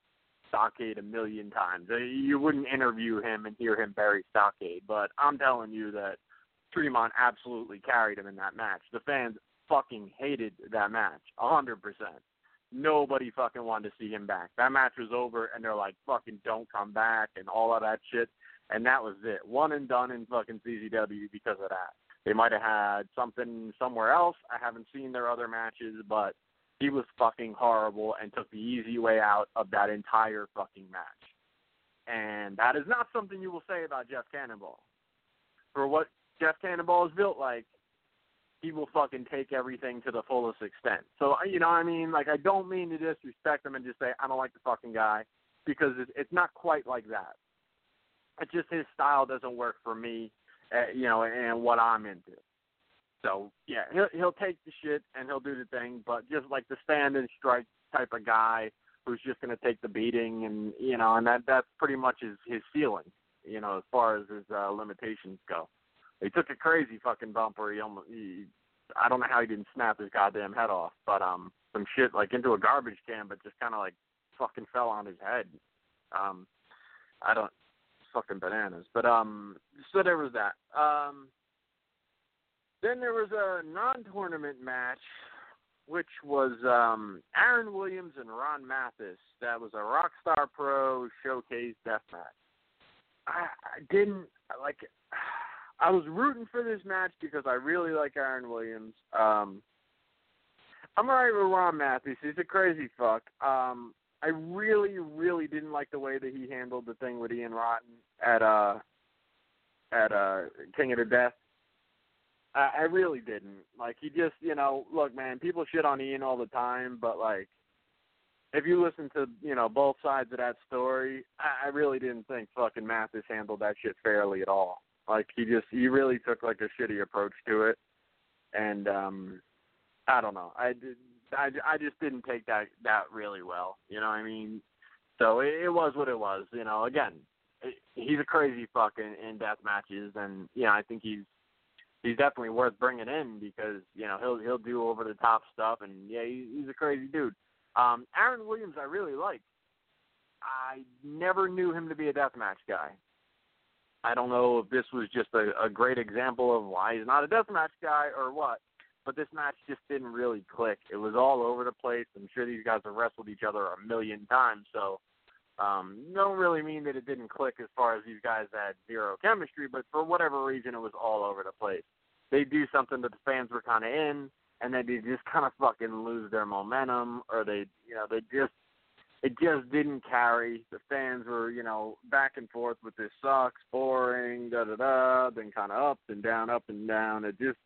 Stockade a million times. Uh, You wouldn't interview him and hear him bury Stockade, but I'm telling you that Tremont absolutely carried him in that match. The fans fucking hated that match, a hundred percent. Nobody fucking wanted to see him back. That match was over, and they're like, "Fucking don't come back," and all of that shit. And that was it, one and done in fucking CZW because of that. They might have had something somewhere else. I haven't seen their other matches, but he was fucking horrible and took the easy way out of that entire fucking match. And that is not something you will say about Jeff Cannonball. For what Jeff Cannonball is built like, he will fucking take everything to the fullest extent. So you know, I mean, like I don't mean to disrespect him and just say I don't like the fucking guy because it's, it's not quite like that. It's just his style doesn't work for me, uh, you know, and what I'm into. So yeah, he'll he'll take the shit and he'll do the thing, but just like the stand and strike type of guy who's just gonna take the beating and you know, and that that's pretty much his his ceiling, you know, as far as his uh, limitations go. He took a crazy fucking bump where he almost he, I don't know how he didn't snap his goddamn head off, but um some shit like into a garbage can, but just kind of like fucking fell on his head. Um, I don't fucking bananas, but um, so there was that. Um. Then there was a non-tournament match, which was um, Aaron Williams and Ron Mathis. That was a Rockstar Pro Showcase death match. I, I didn't like. I was rooting for this match because I really like Aaron Williams. Um, I'm alright with Ron Mathis. He's a crazy fuck. Um, I really, really didn't like the way that he handled the thing with Ian Rotten at uh at uh King of the Death. I, I really didn't. Like he just, you know, look, man, people shit on Ian all the time, but like, if you listen to, you know, both sides of that story, I, I really didn't think fucking Mathis handled that shit fairly at all. Like he just, he really took like a shitty approach to it, and um, I don't know, I did, I, I just didn't take that that really well. You know what I mean? So it, it was what it was. You know, again, it, he's a crazy fuck in, in death matches, and you know, I think he's he's definitely worth bringing in because you know he'll he'll do over the top stuff, and yeah, he, he's a crazy dude. Um, Aaron Williams, I really like. I never knew him to be a deathmatch guy. I don't know if this was just a, a great example of why he's not a deathmatch guy or what, but this match just didn't really click. It was all over the place. I'm sure these guys have wrestled each other a million times, so um, don't really mean that it didn't click as far as these guys had zero chemistry, but for whatever reason, it was all over the place. They do something that the fans were kind of in, and then they just kind of fucking lose their momentum, or they, you know, they just, it just didn't carry. The fans were, you know, back and forth with this sucks, boring, da da da, then kind of up and down, up and down. It just,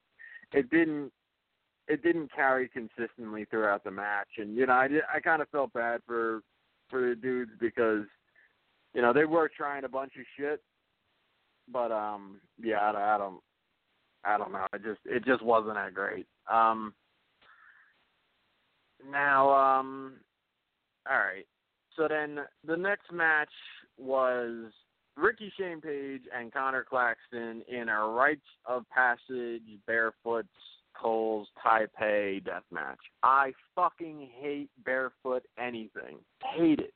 it didn't, it didn't carry consistently throughout the match, and you know, I did, I kind of felt bad for for the dudes because you know they were trying a bunch of shit, but um yeah I, I don't I don't know it just it just wasn't that great. Um now um all right so then the next match was Ricky Shane Page and Conor Claxton in a rites of passage barefoot coals Taipei death match. I fucking hate barefoot anything. Hate it.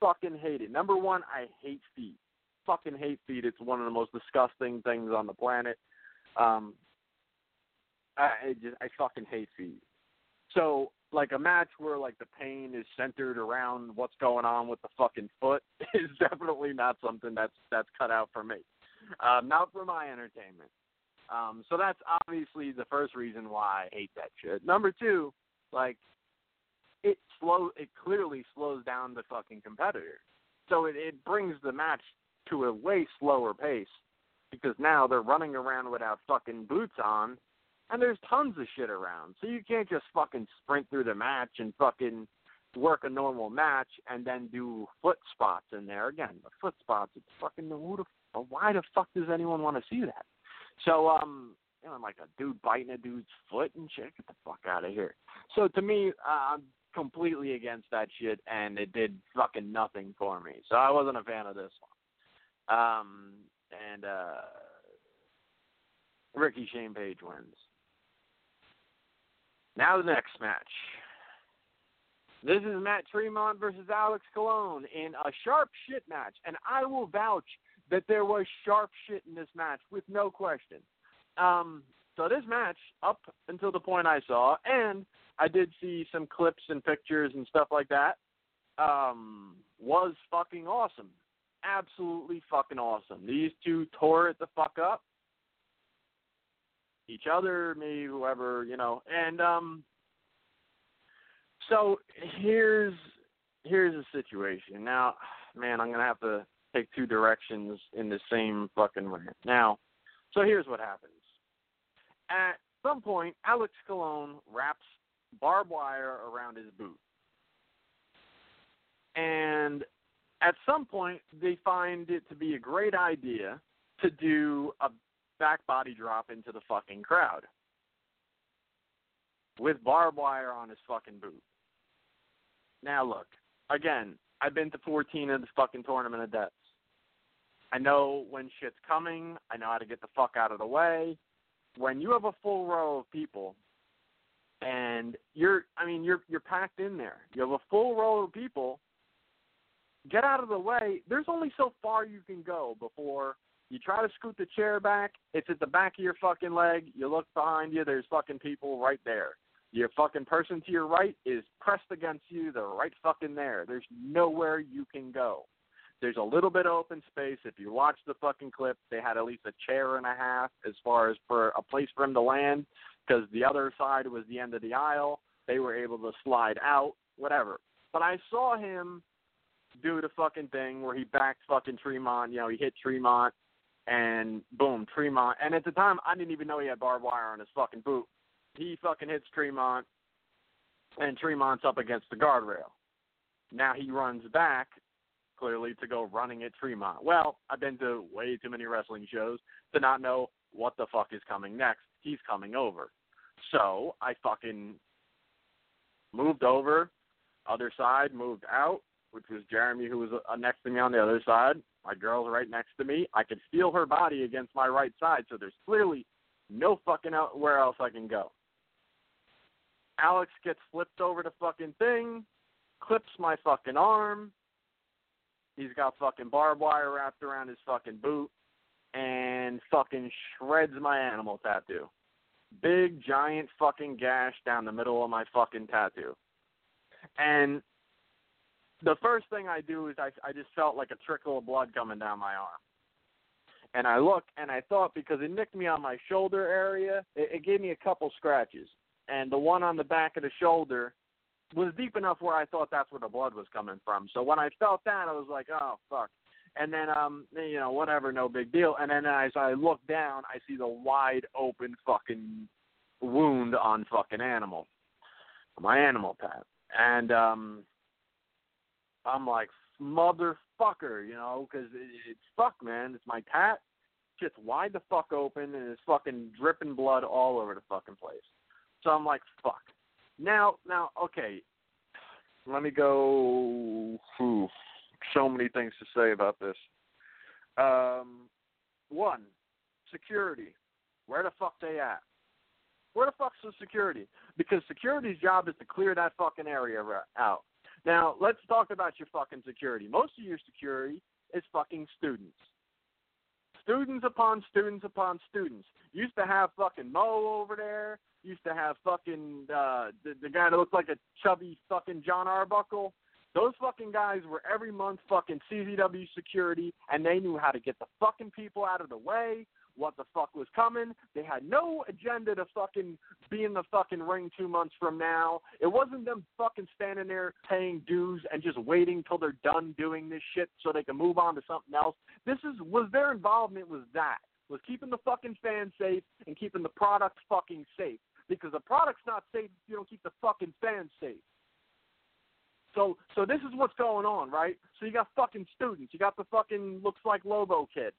Fucking hate it. Number one, I hate feet. Fucking hate feet. It's one of the most disgusting things on the planet. Um, I, I just I fucking hate feet. So like a match where like the pain is centered around what's going on with the fucking foot [LAUGHS] is definitely not something that's that's cut out for me. Um, not for my entertainment. Um, so that's obviously the first reason why I hate that shit. Number two, like it slow it clearly slows down the fucking competitor. So it, it brings the match to a way slower pace because now they're running around without fucking boots on and there's tons of shit around. So you can't just fucking sprint through the match and fucking work a normal match and then do foot spots in there. Again, the foot spots, it's fucking who the why the fuck does anyone want to see that? So um you know, like a dude biting a dude's foot and shit. Get the fuck out of here. So to me, uh, I'm completely against that shit, and it did fucking nothing for me. So I wasn't a fan of this one. Um, and uh, Ricky Shane Page wins. Now the next match. This is Matt Tremont versus Alex Colon in a sharp shit match, and I will vouch that there was sharp shit in this match with no question. Um, so this match, up until the point I saw, and I did see some clips and pictures and stuff like that, um, was fucking awesome. Absolutely fucking awesome. These two tore it the fuck up. Each other, me, whoever, you know, and um so here's here's the situation. Now, man, I'm gonna have to take two directions in the same fucking way. Now, so here's what happens. At some point, Alex Colon wraps barbed wire around his boot. And at some point, they find it to be a great idea to do a back body drop into the fucking crowd with barbed wire on his fucking boot. Now, look, again, I've been to 14 of the fucking tournament of deaths. I know when shit's coming. I know how to get the fuck out of the way. When you have a full row of people and you're I mean you're you're packed in there. You have a full row of people. Get out of the way. There's only so far you can go before you try to scoot the chair back. It's at the back of your fucking leg. You look behind you. There's fucking people right there. Your fucking person to your right is pressed against you. They're right fucking there. There's nowhere you can go. There's a little bit of open space. If you watch the fucking clip, they had at least a chair and a half as far as for a place for him to land because the other side was the end of the aisle. They were able to slide out, whatever. But I saw him do the fucking thing where he backed fucking Tremont. You know, he hit Tremont, and boom, Tremont. And at the time, I didn't even know he had barbed wire on his fucking boot. He fucking hits Tremont, and Tremont's up against the guardrail. Now he runs back, clearly to go running at Tremont. Well, I've been to way too many wrestling shows to not know what the fuck is coming next. He's coming over. So I fucking moved over, other side, moved out, which was Jeremy, who was uh, next to me on the other side. My girl's right next to me. I could feel her body against my right side, so there's clearly no fucking out where else I can go. Alex gets flipped over the fucking thing, clips my fucking arm. He's got fucking barbed wire wrapped around his fucking boot and fucking shreds my animal tattoo. Big giant fucking gash down the middle of my fucking tattoo. And the first thing I do is I I just felt like a trickle of blood coming down my arm. And I look and I thought because it nicked me on my shoulder area, it, it gave me a couple scratches. And the one on the back of the shoulder was deep enough where I thought that's where the blood was coming from. So when I felt that, I was like, oh fuck. And then um, you know, whatever, no big deal. And then as I look down, I see the wide open fucking wound on fucking animal, my animal pet. And um, I'm like, motherfucker, you know, because it, it's fuck, man. It's my tat. Shit's wide the fuck open and it's fucking dripping blood all over the fucking place. So I'm like, fuck. Now, now, okay. Let me go. So many things to say about this. Um, one, security. Where the fuck they at? Where the fuck's the security? Because security's job is to clear that fucking area out. Now, let's talk about your fucking security. Most of your security is fucking students. Students upon students upon students. Used to have fucking Mo over there. Used to have fucking uh the, the guy that looked like a chubby fucking Jon Arbuckle. Those fucking guys were every month fucking CZW security, and they knew how to get the fucking people out of the way what the fuck was coming. They had no agenda to fucking be in the fucking ring two months from now. It wasn't them fucking standing there paying dues and just waiting till they're done doing this shit so they can move on to something else. This is was their involvement was that was keeping the fucking fans safe and keeping the product fucking safe because the product's not safe if you don't keep the fucking fans safe. So so this is what's going on, right? So you got fucking students. You got the fucking looks like Lobo kid.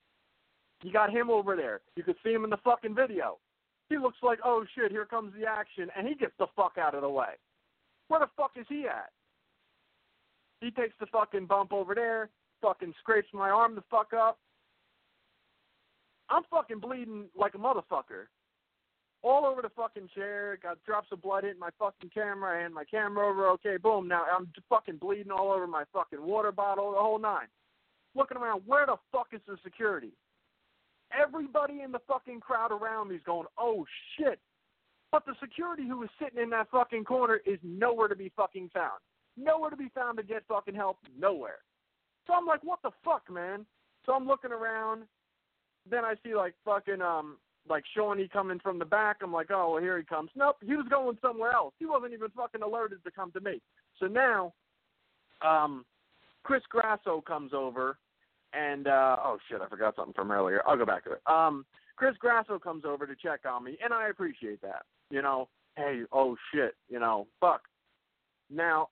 You got him over there. You could see him in the fucking video. He looks like, oh shit, here comes the action, and he gets the fuck out of the way. Where the fuck is he at? He takes the fucking bump over there, fucking scrapes my arm the fuck up. I'm fucking bleeding like a motherfucker all over the fucking chair. Got drops of blood in my fucking camera. I hand my camera over. Okay, boom. Now I'm fucking bleeding all over my fucking water bottle. The whole nine. Looking around, where the fuck is the security? Everybody in the fucking crowd around me is going, oh shit. But the security who was sitting in that fucking corner is nowhere to be fucking found. Nowhere to be found to get fucking help. Nowhere. So I'm like, what the fuck, man? So I'm looking around. Then I see like fucking um like Shawnee coming from the back. I'm like, oh, well, here he comes. Nope, he was going somewhere else. He wasn't even fucking alerted to come to me. So now, um, Chris Grasso comes over, and uh, oh shit, I forgot something from earlier. I'll go back to it. Um, Chris Grasso comes over to check on me, and I appreciate that. You know, hey, oh shit, you know, fuck. Now,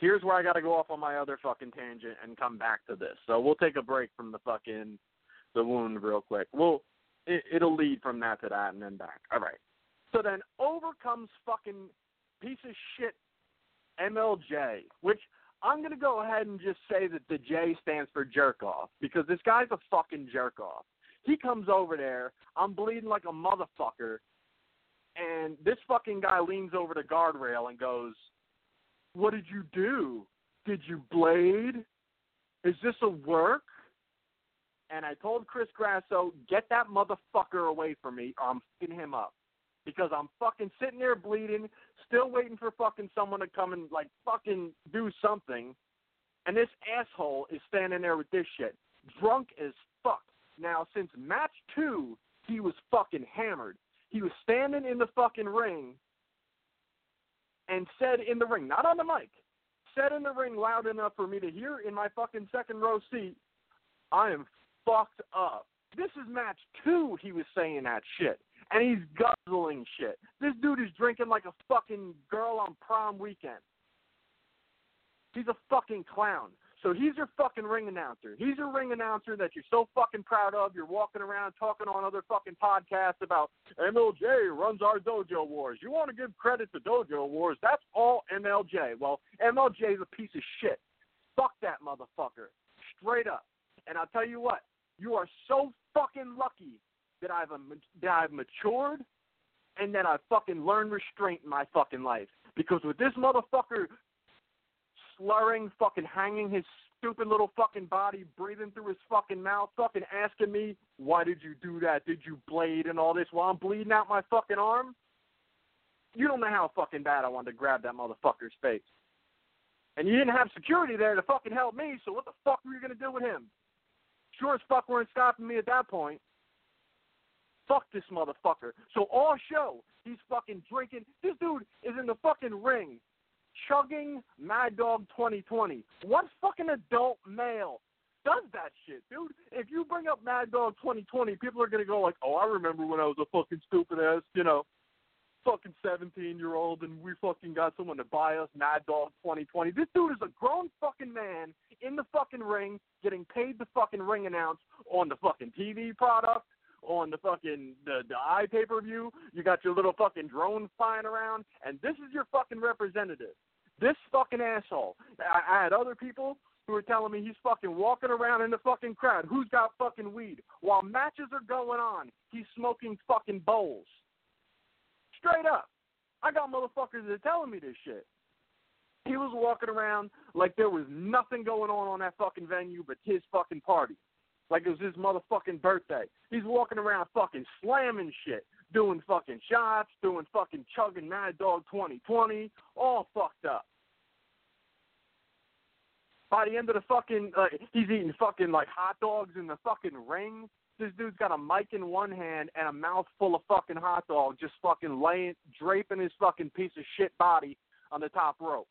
here's where I got to go off on my other fucking tangent and come back to this. So we'll take a break from the fucking the wound real quick. We'll it, it'll lead from that to that and then back. All right. So then over comes fucking piece of shit Emil J, which I'm gonna go ahead and just say that the J stands for jerk off because this guy's a fucking jerk off. He comes over there, I'm bleeding like a motherfucker, and this fucking guy leans over the guardrail and goes, "What did you do? Did you blade? Is this a work?" and I told Chris Grasso, get that motherfucker away from me or I'm fucking him up. Because I'm fucking sitting there bleeding, still waiting for fucking someone to come and like fucking do something. And this asshole is standing there with this shit. Drunk as fuck. Now, since match two, he was fucking hammered. He was standing in the fucking ring and said in the ring, not on the mic, said in the ring loud enough for me to hear in my fucking second row seat, I am fucked up. This is match two. He was saying that shit, and he's guzzling shit. This dude is drinking like a fucking girl on prom weekend. He's a fucking clown. So he's your fucking ring announcer. He's your ring announcer that you're so fucking proud of. You're walking around talking on other fucking podcasts about Emil J runs our Dojo Wars. You want to give credit to Dojo Wars? That's all Emil J. Well, Emil J is a piece of shit. Fuck that motherfucker. Straight up. And I'll tell you what, you are so fucking lucky that I've um, that I've matured and that I've fucking learned restraint in my fucking life. Because with this motherfucker slurring, fucking hanging his stupid little fucking body, breathing through his fucking mouth, fucking asking me, why did you do that? Did you blade and all this while I'm bleeding out my fucking arm? You don't know how fucking bad I wanted to grab that motherfucker's face. And you didn't have security there to fucking help me, so what the fuck were you gonna do with him? sure as fuck weren't stopping me at that point. Fuck this motherfucker. So all show, he's fucking drinking. This dude is in the fucking ring, chugging Mad Dog 2020. What fucking adult male does that shit, dude? If you bring up Mad Dog 2020, people are gonna go like, "Oh, I remember when I was a fucking stupid ass, you know, fucking 17 year old and we fucking got someone to buy us Mad Dog 2020. This dude is a grown fucking man in the fucking ring getting paid the fucking ring announce on the fucking TV product, on the fucking the the eye pay per view. You got your little fucking drone flying around, and this is your fucking representative. This fucking asshole. I, I had other people who were telling me he's fucking walking around in the fucking crowd. Who's got fucking weed? While matches are going on, he's smoking fucking bowls. Straight up. I got motherfuckers that are telling me this shit. He was walking around like there was nothing going on on that fucking venue but his fucking party. Like it was his motherfucking birthday. He's walking around fucking slamming shit, doing fucking shots, doing fucking chugging Mad Dog 2020, all fucked up. By the end of the fucking, like, he's eating fucking like hot dogs in the fucking ring. this dude's got a mic in one hand and a mouth full of fucking hot dog, just fucking laying, draping his fucking piece of shit body on the top rope.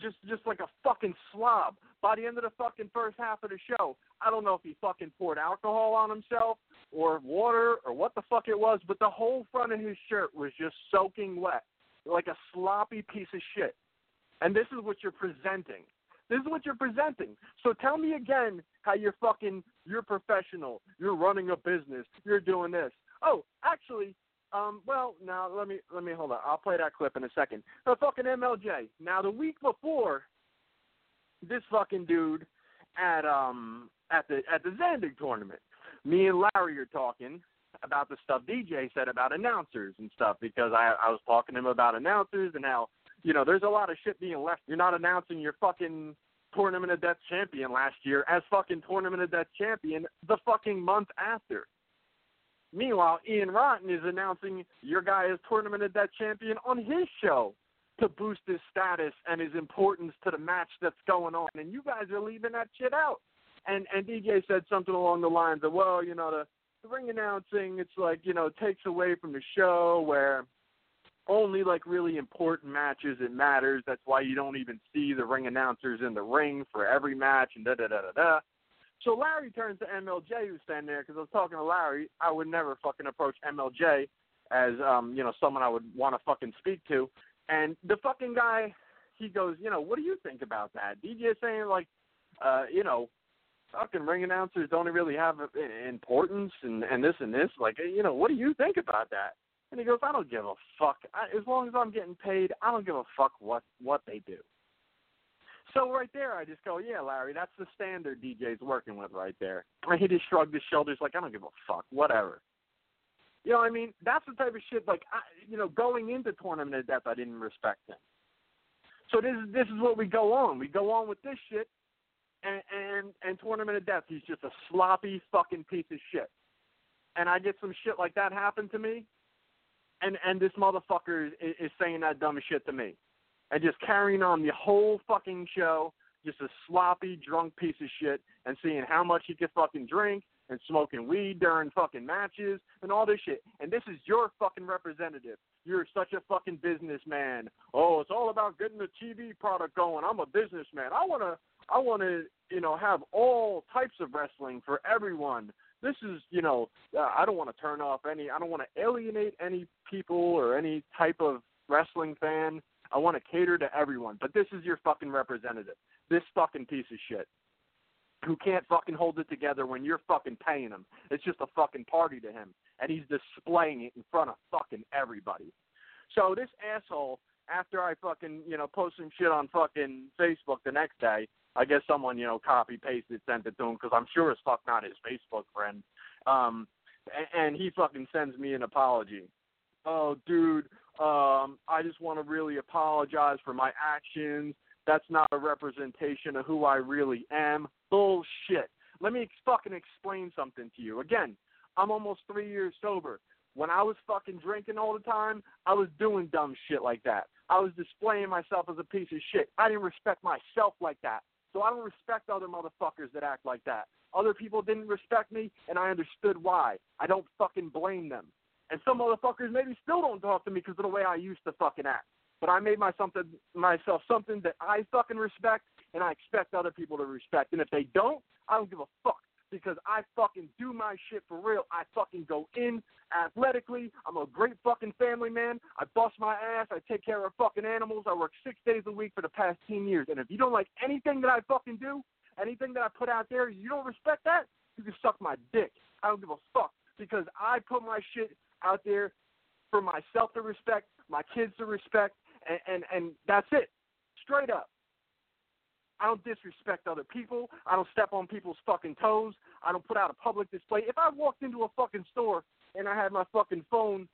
Just, just like a fucking slob. By the end of the fucking first half of the show, I don't know if he fucking poured alcohol on himself or water or what the fuck it was, but the whole front of his shirt was just soaking wet, like a sloppy piece of shit. And this is what you're presenting. This is what you're presenting. So tell me again how you're fucking you're professional. You're running a business. You're doing this. Oh, actually, um, well, now let me let me hold on. I'll play that clip in a second. The fucking Emil J. Now the week before, this fucking dude at um at the at the Zandig tournament, me and Larry are talking about the stuff DJ said about announcers and stuff because I I was talking to him about announcers and how you know, there's a lot of shit being left. You're not announcing your fucking Tournament of Death champion last year as fucking Tournament of Death champion the fucking month after. Meanwhile, Ian Rotten is announcing your guy as Tournament of champion on his show to boost his status and his importance to the match that's going on. And you guys are leaving that shit out. And and DJ said something along the lines of, well, you know, the, the ring announcing, it's like, you know, takes away from the show where only like really important matches it matters. That's why you don't even see the ring announcers in the ring for every match and da da da da da. So Larry turns to Emil J who's standing there because I was talking to Larry. I would never fucking approach Emil J as um, you know, someone I would want to fucking speak to. And the fucking guy, he goes, you know, what do you think about that? DJ saying like, uh, you know, fucking ring announcers don't really have importance and and this and this. Like, you know, what do you think about that? And he goes, I don't give a fuck. I, as long as I'm getting paid, I don't give a fuck what what they do. So right there, I just go, yeah, Larry, that's the standard DJ's working with right there. And he just shrugged his shoulders like, I don't give a fuck, whatever. You know, what I mean, that's the type of shit. Like, I, you know, going into Tournament of Death, I didn't respect him. So this is this is what we go on. We go on with this shit, and and and Tournament of Death, he's just a sloppy fucking piece of shit. And I get some shit like that happen to me, and and this motherfucker is, is saying that dumb shit to me, and just carrying on the whole fucking show, just a sloppy drunk piece of shit, and seeing how much he could fucking drink and smoking weed during fucking matches and all this shit. And this is your fucking representative. You're such a fucking businessman. Oh, it's all about getting the TV product going. I'm a businessman. I wanna I wanna you know have all types of wrestling for everyone this is, you know, uh, I don't want to turn off any, I don't want to alienate any people or any type of wrestling fan. I want to cater to everyone. But this is your fucking representative. This fucking piece of shit who can't fucking hold it together when you're fucking paying him. It's just a fucking party to him. And he's displaying it in front of fucking everybody. So this asshole, after I fucking, you know, post some shit on fucking Facebook the next day, I guess someone you know copy pasted sent it to him because I'm sure as fuck not his Facebook friend. Um, and, and he fucking sends me an apology. Oh, dude, um, I just want to really apologize for my actions. That's not a representation of who I really am. Bullshit. Let me fucking explain something to you. Again, I'm almost three years sober. When I was fucking drinking all the time, I was doing dumb shit like that. I was displaying myself as a piece of shit. I didn't respect myself like that. So I don't respect other motherfuckers that act like that. Other people didn't respect me, and I understood why. I don't fucking blame them. And some motherfuckers maybe still don't talk to me because of the way I used to fucking act. But I made my something, myself something that I fucking respect, and I expect other people to respect. And if they don't, I don't give a fuck because I fucking do my shit for real. I fucking go in athletically. I'm a great fucking family man. I bust my ass. I take care of fucking animals. I work six days a week for the past 10 years. And if you don't like anything that I fucking do, anything that I put out there, you don't respect that, you can suck my dick. I don't give a fuck because I put my shit out there for myself to respect, my kids to respect, and, and, and that's it. Straight up. I don't disrespect other people. I don't step on people's fucking toes. I don't put out a public display. If I walked into a fucking store and I had my fucking phone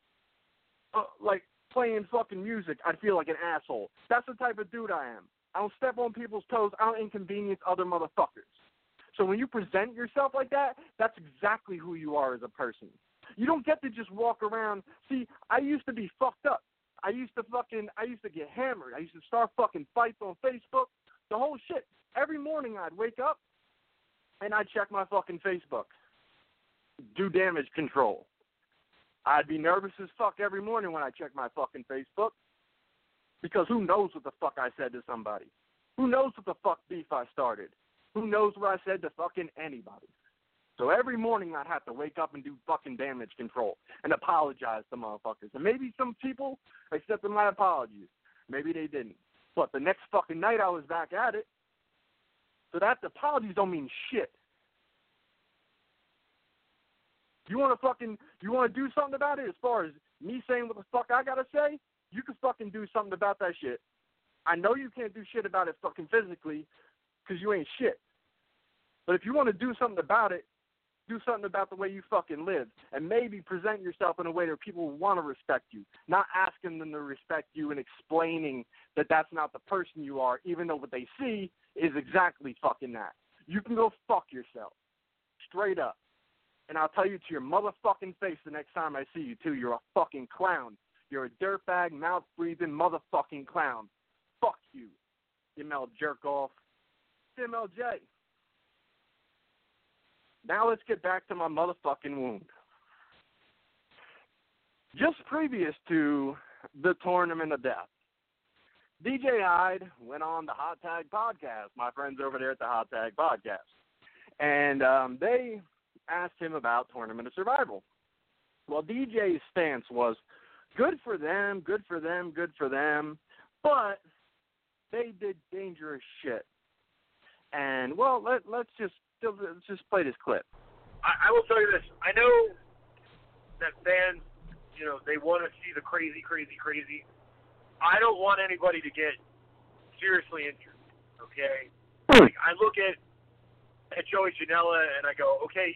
uh, like playing fucking music, I'd feel like an asshole. That's the type of dude I am. I don't step on people's toes. I don't inconvenience other motherfuckers. So when you present yourself like that, that's exactly who you are as a person. You don't get to just walk around. See, I used to be fucked up. I used to fucking I used to get hammered. I used to start fucking fights on Facebook. The whole shit. Every morning I'd wake up and I'd check my fucking Facebook, do damage control. I'd be nervous as fuck every morning when I check my fucking Facebook because who knows what the fuck I said to somebody? Who knows what the fuck beef I started? Who knows what I said to fucking anybody? So every morning I'd have to wake up and do fucking damage control and apologize to motherfuckers. And maybe some people accepted my apologies. Maybe they didn't. But the next fucking night I was back at it. So that apologies don't mean shit. You want to fucking you want to do something about it as far as me saying what the fuck I gotta say? You can fucking do something about that shit. I know you can't do shit about it fucking physically because you ain't shit. But if you want to do something about it, do something about the way you fucking live and maybe present yourself in a way where people want to respect you, not asking them to respect you and explaining that that's not the person you are, even though what they see is exactly fucking that. You can go fuck yourself. Straight up. And I'll tell you to your motherfucking face the next time I see you, too. You're a fucking clown. You're a dirtbag, mouth breathing motherfucking clown. Fuck you, Emil jerk off. Emil J. Now let's get back to my motherfucking wound. Just previous to the tournament of death, DJ Hyde went on the Hot Tag Podcast, my friends over there at the Hot Tag Podcast. And um, they asked him about Tournament of Survival. Well, DJ's stance was good for them, good for them, good for them, but they did dangerous shit. And well, let let's just just play this clip. I, I will tell you this. I know that fans, you know, they want to see the crazy, crazy, crazy. I don't want anybody to get seriously injured. Okay, like I look at at Joey Janela and I go, okay,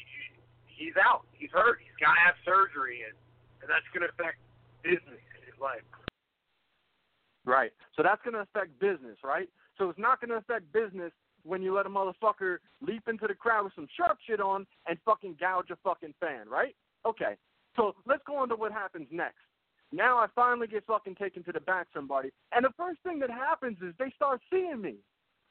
he's out, he's hurt, he's got to have surgery, and and that's going to affect business in his life. Right. So that's going to affect business, right? So it's not going to affect business when you let a motherfucker leap into the crowd with some sharp shit on and fucking gouge a fucking fan, right? Okay. So let's go on to what happens next. Now I finally get fucking taken to the back somebody, and the first thing that happens is they start seeing me.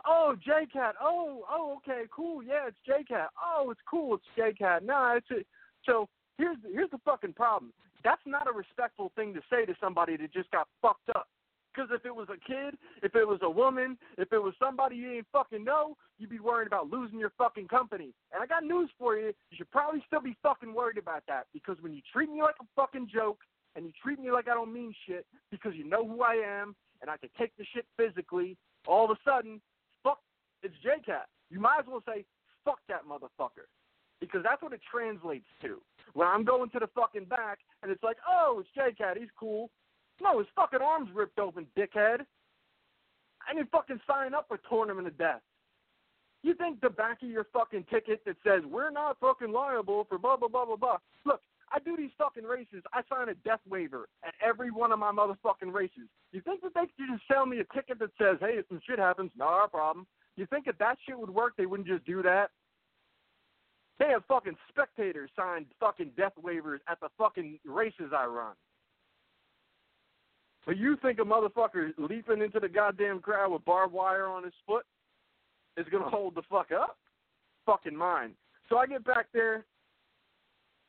Oh, J Cat. Oh, oh, okay, cool. Yeah, it's J Cat. Oh, it's cool. It's J Cat. Nah, it's a, so here's here's the fucking problem. That's not a respectful thing to say to somebody that just got fucked up. Because if it was a kid, if it was a woman, if it was somebody you didn't fucking know, you'd be worried about losing your fucking company. And I got news for you. You should probably still be fucking worried about that. Because when you treat me like a fucking joke and you treat me like I don't mean shit because you know who I am and I can take the shit physically, all of a sudden, fuck, it's J-Cat. You might as well say, fuck that motherfucker. Because that's what it translates to. When I'm going to the fucking back and it's like, oh, it's J-Cat, he's cool. No, his fucking arms ripped open, dickhead. I didn't fucking sign up for Tournament of Death. You think the back of your fucking ticket that says we're not fucking liable for blah blah blah blah blah. Look, I do these fucking races. I sign a death waiver at every one of my motherfucking races. You think that they could just sell me a ticket that says, hey, if some shit happens, not a problem. You think if that shit would work, they wouldn't just do that? They have fucking spectators sign fucking death waivers at the fucking races I run. But you think a motherfucker leaping into the goddamn crowd with barbed wire on his foot is gonna hold the fuck up? Fucking mine. So I get back there,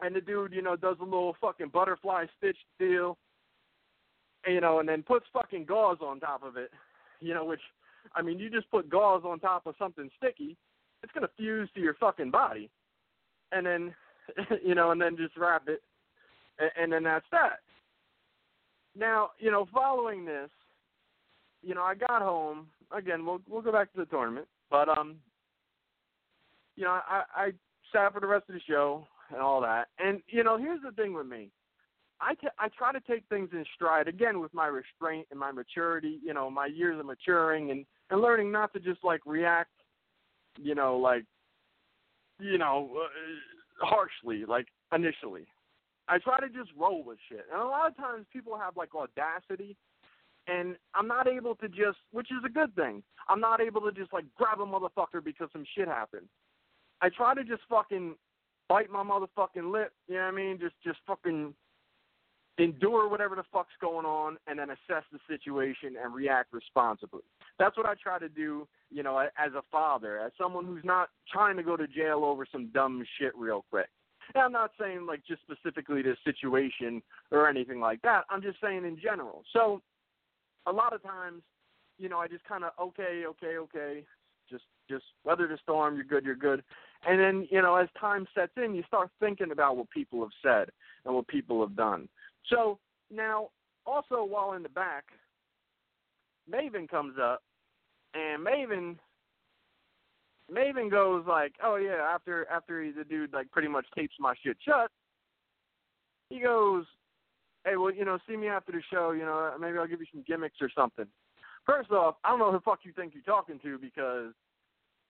and the dude, you know, does a little fucking butterfly stitch deal, you know, and then puts fucking gauze on top of it, you know, which, I mean, you just put gauze on top of something sticky, it's gonna fuse to your fucking body, and then, [LAUGHS] you know, and then just wrap it, and, and then that's that. Now, you know, following this, you know, I got home. Again, we'll we'll go back to the tournament, but um, you know, I I sat for the rest of the show and all that. And you know, here's the thing with me. I, t- I try to take things in stride again with my restraint and my maturity, you know, my years of maturing and and learning not to just like react, you know, like you know, uh, harshly like initially. I try to just roll with shit. And a lot of times people have like audacity and I'm not able to just which is a good thing. I'm not able to just like grab a motherfucker because some shit happened. I try to just fucking bite my motherfucking lip, you know what I mean? Just just fucking endure whatever the fuck's going on, and then assess the situation and react responsibly. That's what I try to do, you know, as a father, as someone who's not trying to go to jail over some dumb shit real quick. And I'm not saying like just specifically this situation or anything like that. I'm just saying in general. So a lot of times, you know, I just kind of okay, okay, okay, just just weather the storm. You're good. You're good. And then you know, as time sets in, you start thinking about what people have said and what people have done. So now, also while in the back, Maven comes up, and Maven Maven goes like, "Oh yeah," after after the dude like pretty much tapes my shit shut. He goes, "Hey, well, you know, see me after the show. You know, maybe I'll give you some gimmicks or something." First off, I don't know who the fuck you think you're talking to because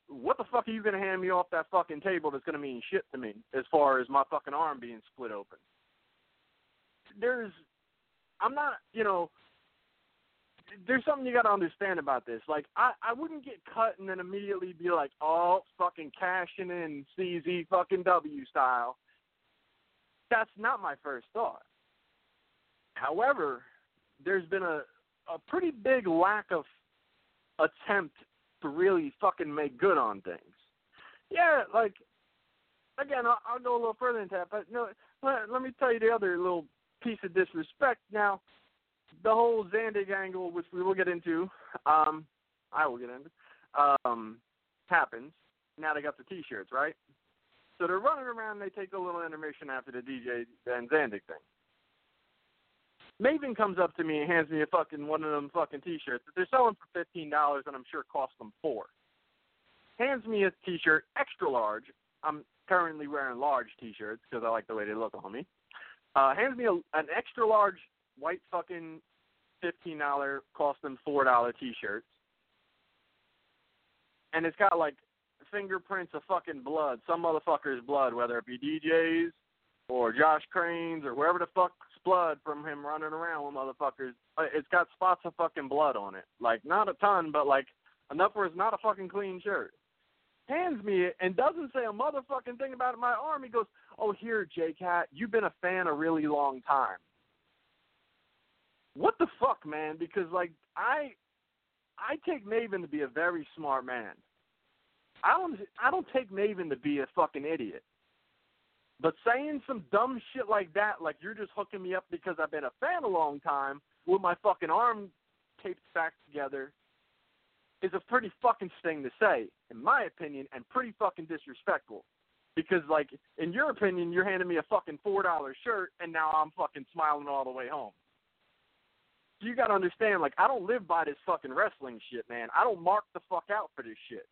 what the fuck are you gonna hand me off that fucking table that's gonna mean shit to me as far as my fucking arm being split open? There's, I'm not, you know, there's something you got to understand about this. Like, I I wouldn't get cut and then immediately be like, oh, fucking cashing in CZ fucking W style. That's not my first thought. However, there's been a a pretty big lack of attempt to really fucking make good on things. Yeah, like again, I'll, I'll go a little further into that, but no, let, let me tell you the other little piece of disrespect. Now, the whole Zandig angle, which we will get into, um, I will get into, um, happens. Now they got the T-shirts, right? So they're running around. They take a little intermission after the DJ and Zandig thing. Maven comes up to me and hands me a fucking one of them fucking T-shirts that they're selling for fifteen dollars, and I'm sure cost them four. Hands me a T-shirt, extra large. I'm currently wearing large T-shirts because I like the way they look on me. Uh, hands me a, an extra large white fucking fifteen dollar, cost them four dollar T-shirts, and it's got like fingerprints of fucking blood, some motherfucker's blood, whether it be DJ's or Josh Crane's or wherever the fuck's blood from him running around with motherfuckers. Uh, It's got spots of fucking blood on it. Like not a ton, but like enough where it's not a fucking clean shirt. Hands me it and doesn't say a motherfucking thing about my arm. He goes, "Oh, here, J Cat, you've been a fan a really long time." What the fuck, man? Because like I, I take Maven to be a very smart man. I don't, I don't take Maven to be a fucking idiot. But saying some dumb shit like that, like you're just hooking me up because I've been a fan a long time with my fucking arm taped back together, is a pretty fucking thing to say, in my opinion, and pretty fucking disrespectful. Because like, in your opinion, you're handing me a fucking four dollar shirt, and now I'm fucking smiling all the way home. You gotta understand, like, I don't live by this fucking wrestling shit, man. I don't mark the fuck out for this shit.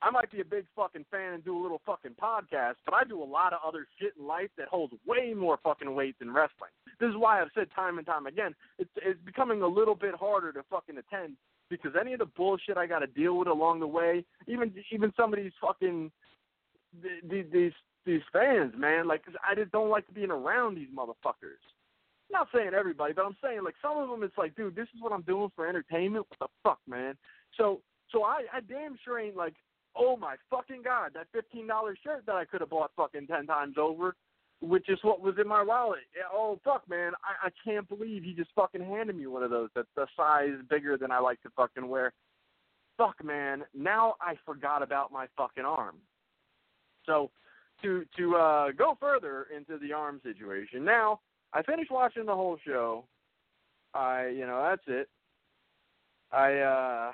I might be a big fucking fan and do a little fucking podcast, but I do a lot of other shit in life that holds way more fucking weight than wrestling. This is why I've said time and time again, it's it's becoming a little bit harder to fucking attend because any of the bullshit I got to deal with along the way, even even some of these fucking these these these fans, man, like I just don't like being around these motherfuckers. Not saying everybody, but I'm saying like some of them. It's like, dude, this is what I'm doing for entertainment. What the fuck, man? So so I I damn sure ain't like oh my fucking god, that fifteen dollar shirt that I could have bought fucking ten times over, which is what was in my wallet. Oh fuck, man, I, I can't believe he just fucking handed me one of those that's a size bigger than I like to fucking wear. Fuck, man, now I forgot about my fucking arm. So to to uh, go further into the arm situation, now I finished watching the whole show. I you know that's it. I uh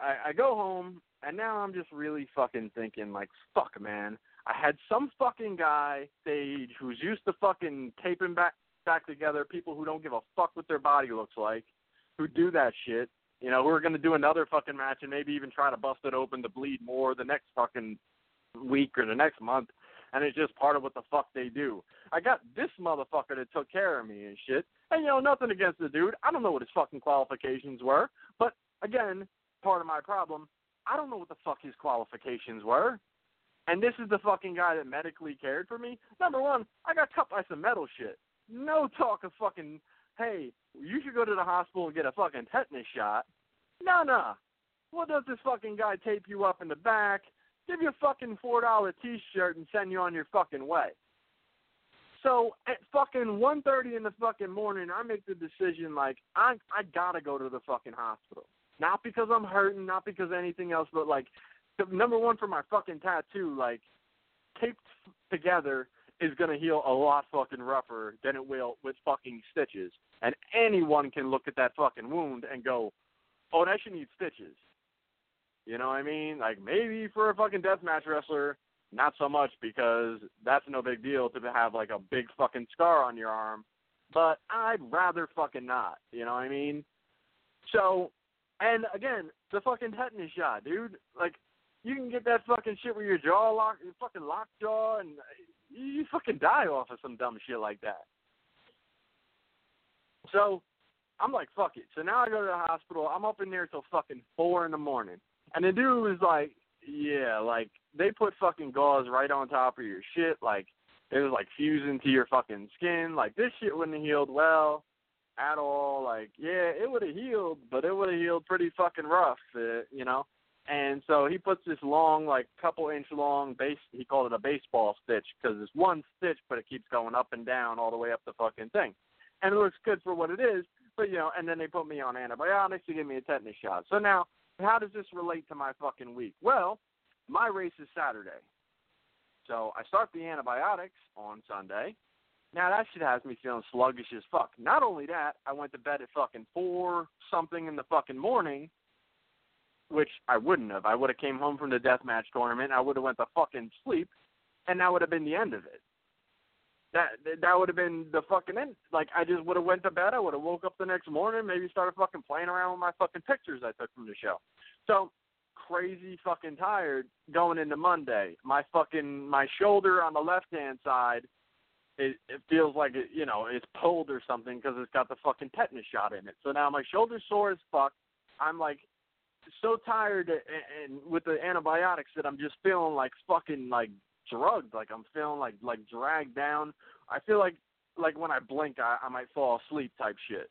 I, I go home and now I'm just really fucking thinking like, fuck, man. I had some fucking guy stage who's used to fucking taping back back together people who don't give a fuck what their body looks like, who do that shit. You know, who are gonna do another fucking match and maybe even try to bust it open to bleed more the next fucking week or the next month. And it's just part of what the fuck they do. I got this motherfucker that took care of me and shit. And you know, nothing against the dude. I don't know what his fucking qualifications were. But again, part of my problem, I don't know what the fuck his qualifications were. And this is the fucking guy that medically cared for me. Number one, I got cut by some metal shit. No talk of fucking, hey, you should go to the hospital and get a fucking tetanus shot. No, no. What does this fucking guy tape you up in the back, give you a fucking four dollar T-shirt, and send you on your fucking way? So at fucking one thirty in the fucking morning, I make the decision like I I gotta go to the fucking hospital. Not because I'm hurting, not because of anything else, but like the, number one for my fucking tattoo, like taped together is gonna heal a lot fucking rougher than it will with fucking stitches. And anyone can look at that fucking wound and go, "Oh, that should need stitches." You know what I mean? Like maybe for a fucking deathmatch wrestler, not so much because that's no big deal to have like a big fucking scar on your arm. But I'd rather fucking not. You know what I mean? So, and again, the fucking tetanus shot, dude. Like, you can get that fucking shit with your jaw lock, your fucking locked jaw, and you fucking die off of some dumb shit like that. So, I'm like, fuck it. So now I go to the hospital. I'm up in there till fucking four in the morning. And the dude was like, yeah, like they put fucking gauze right on top of your shit, like it was like fusing to your fucking skin. Like this shit wouldn't have healed well at all. Like yeah, it would have healed, but it would have healed pretty fucking rough, uh, you know. And so he puts this long, like couple inch long base. He called it a baseball stitch because it's one stitch, but it keeps going up and down all the way up the fucking thing. And it looks good for what it is, but you know. And then they put me on antibiotics to give me a tetanus shot. So now how does this relate to my fucking week? Well, my race is Saturday. So I start the antibiotics on Sunday. Now that shit has me feeling sluggish as fuck. Not only that, I went to bed at fucking four something in the fucking morning, which I wouldn't have. I would have came home from the deathmatch tournament. I would have went to fucking sleep, and that would have been the end of it. That that would have been the fucking end. Like I just would have went to bed. I would have woke up the next morning, maybe started fucking playing around with my fucking pictures I took from the show. So crazy fucking tired going into Monday. My fucking my shoulder on the left hand side, it it feels like it you know it's pulled or something because it's got the fucking tetanus shot in it. So now my shoulder's sore as fuck. I'm like so tired and, and with the antibiotics that I'm just feeling like fucking like drugged. Like I'm feeling like like dragged down. I feel like like when I blink I, I might fall asleep type shit.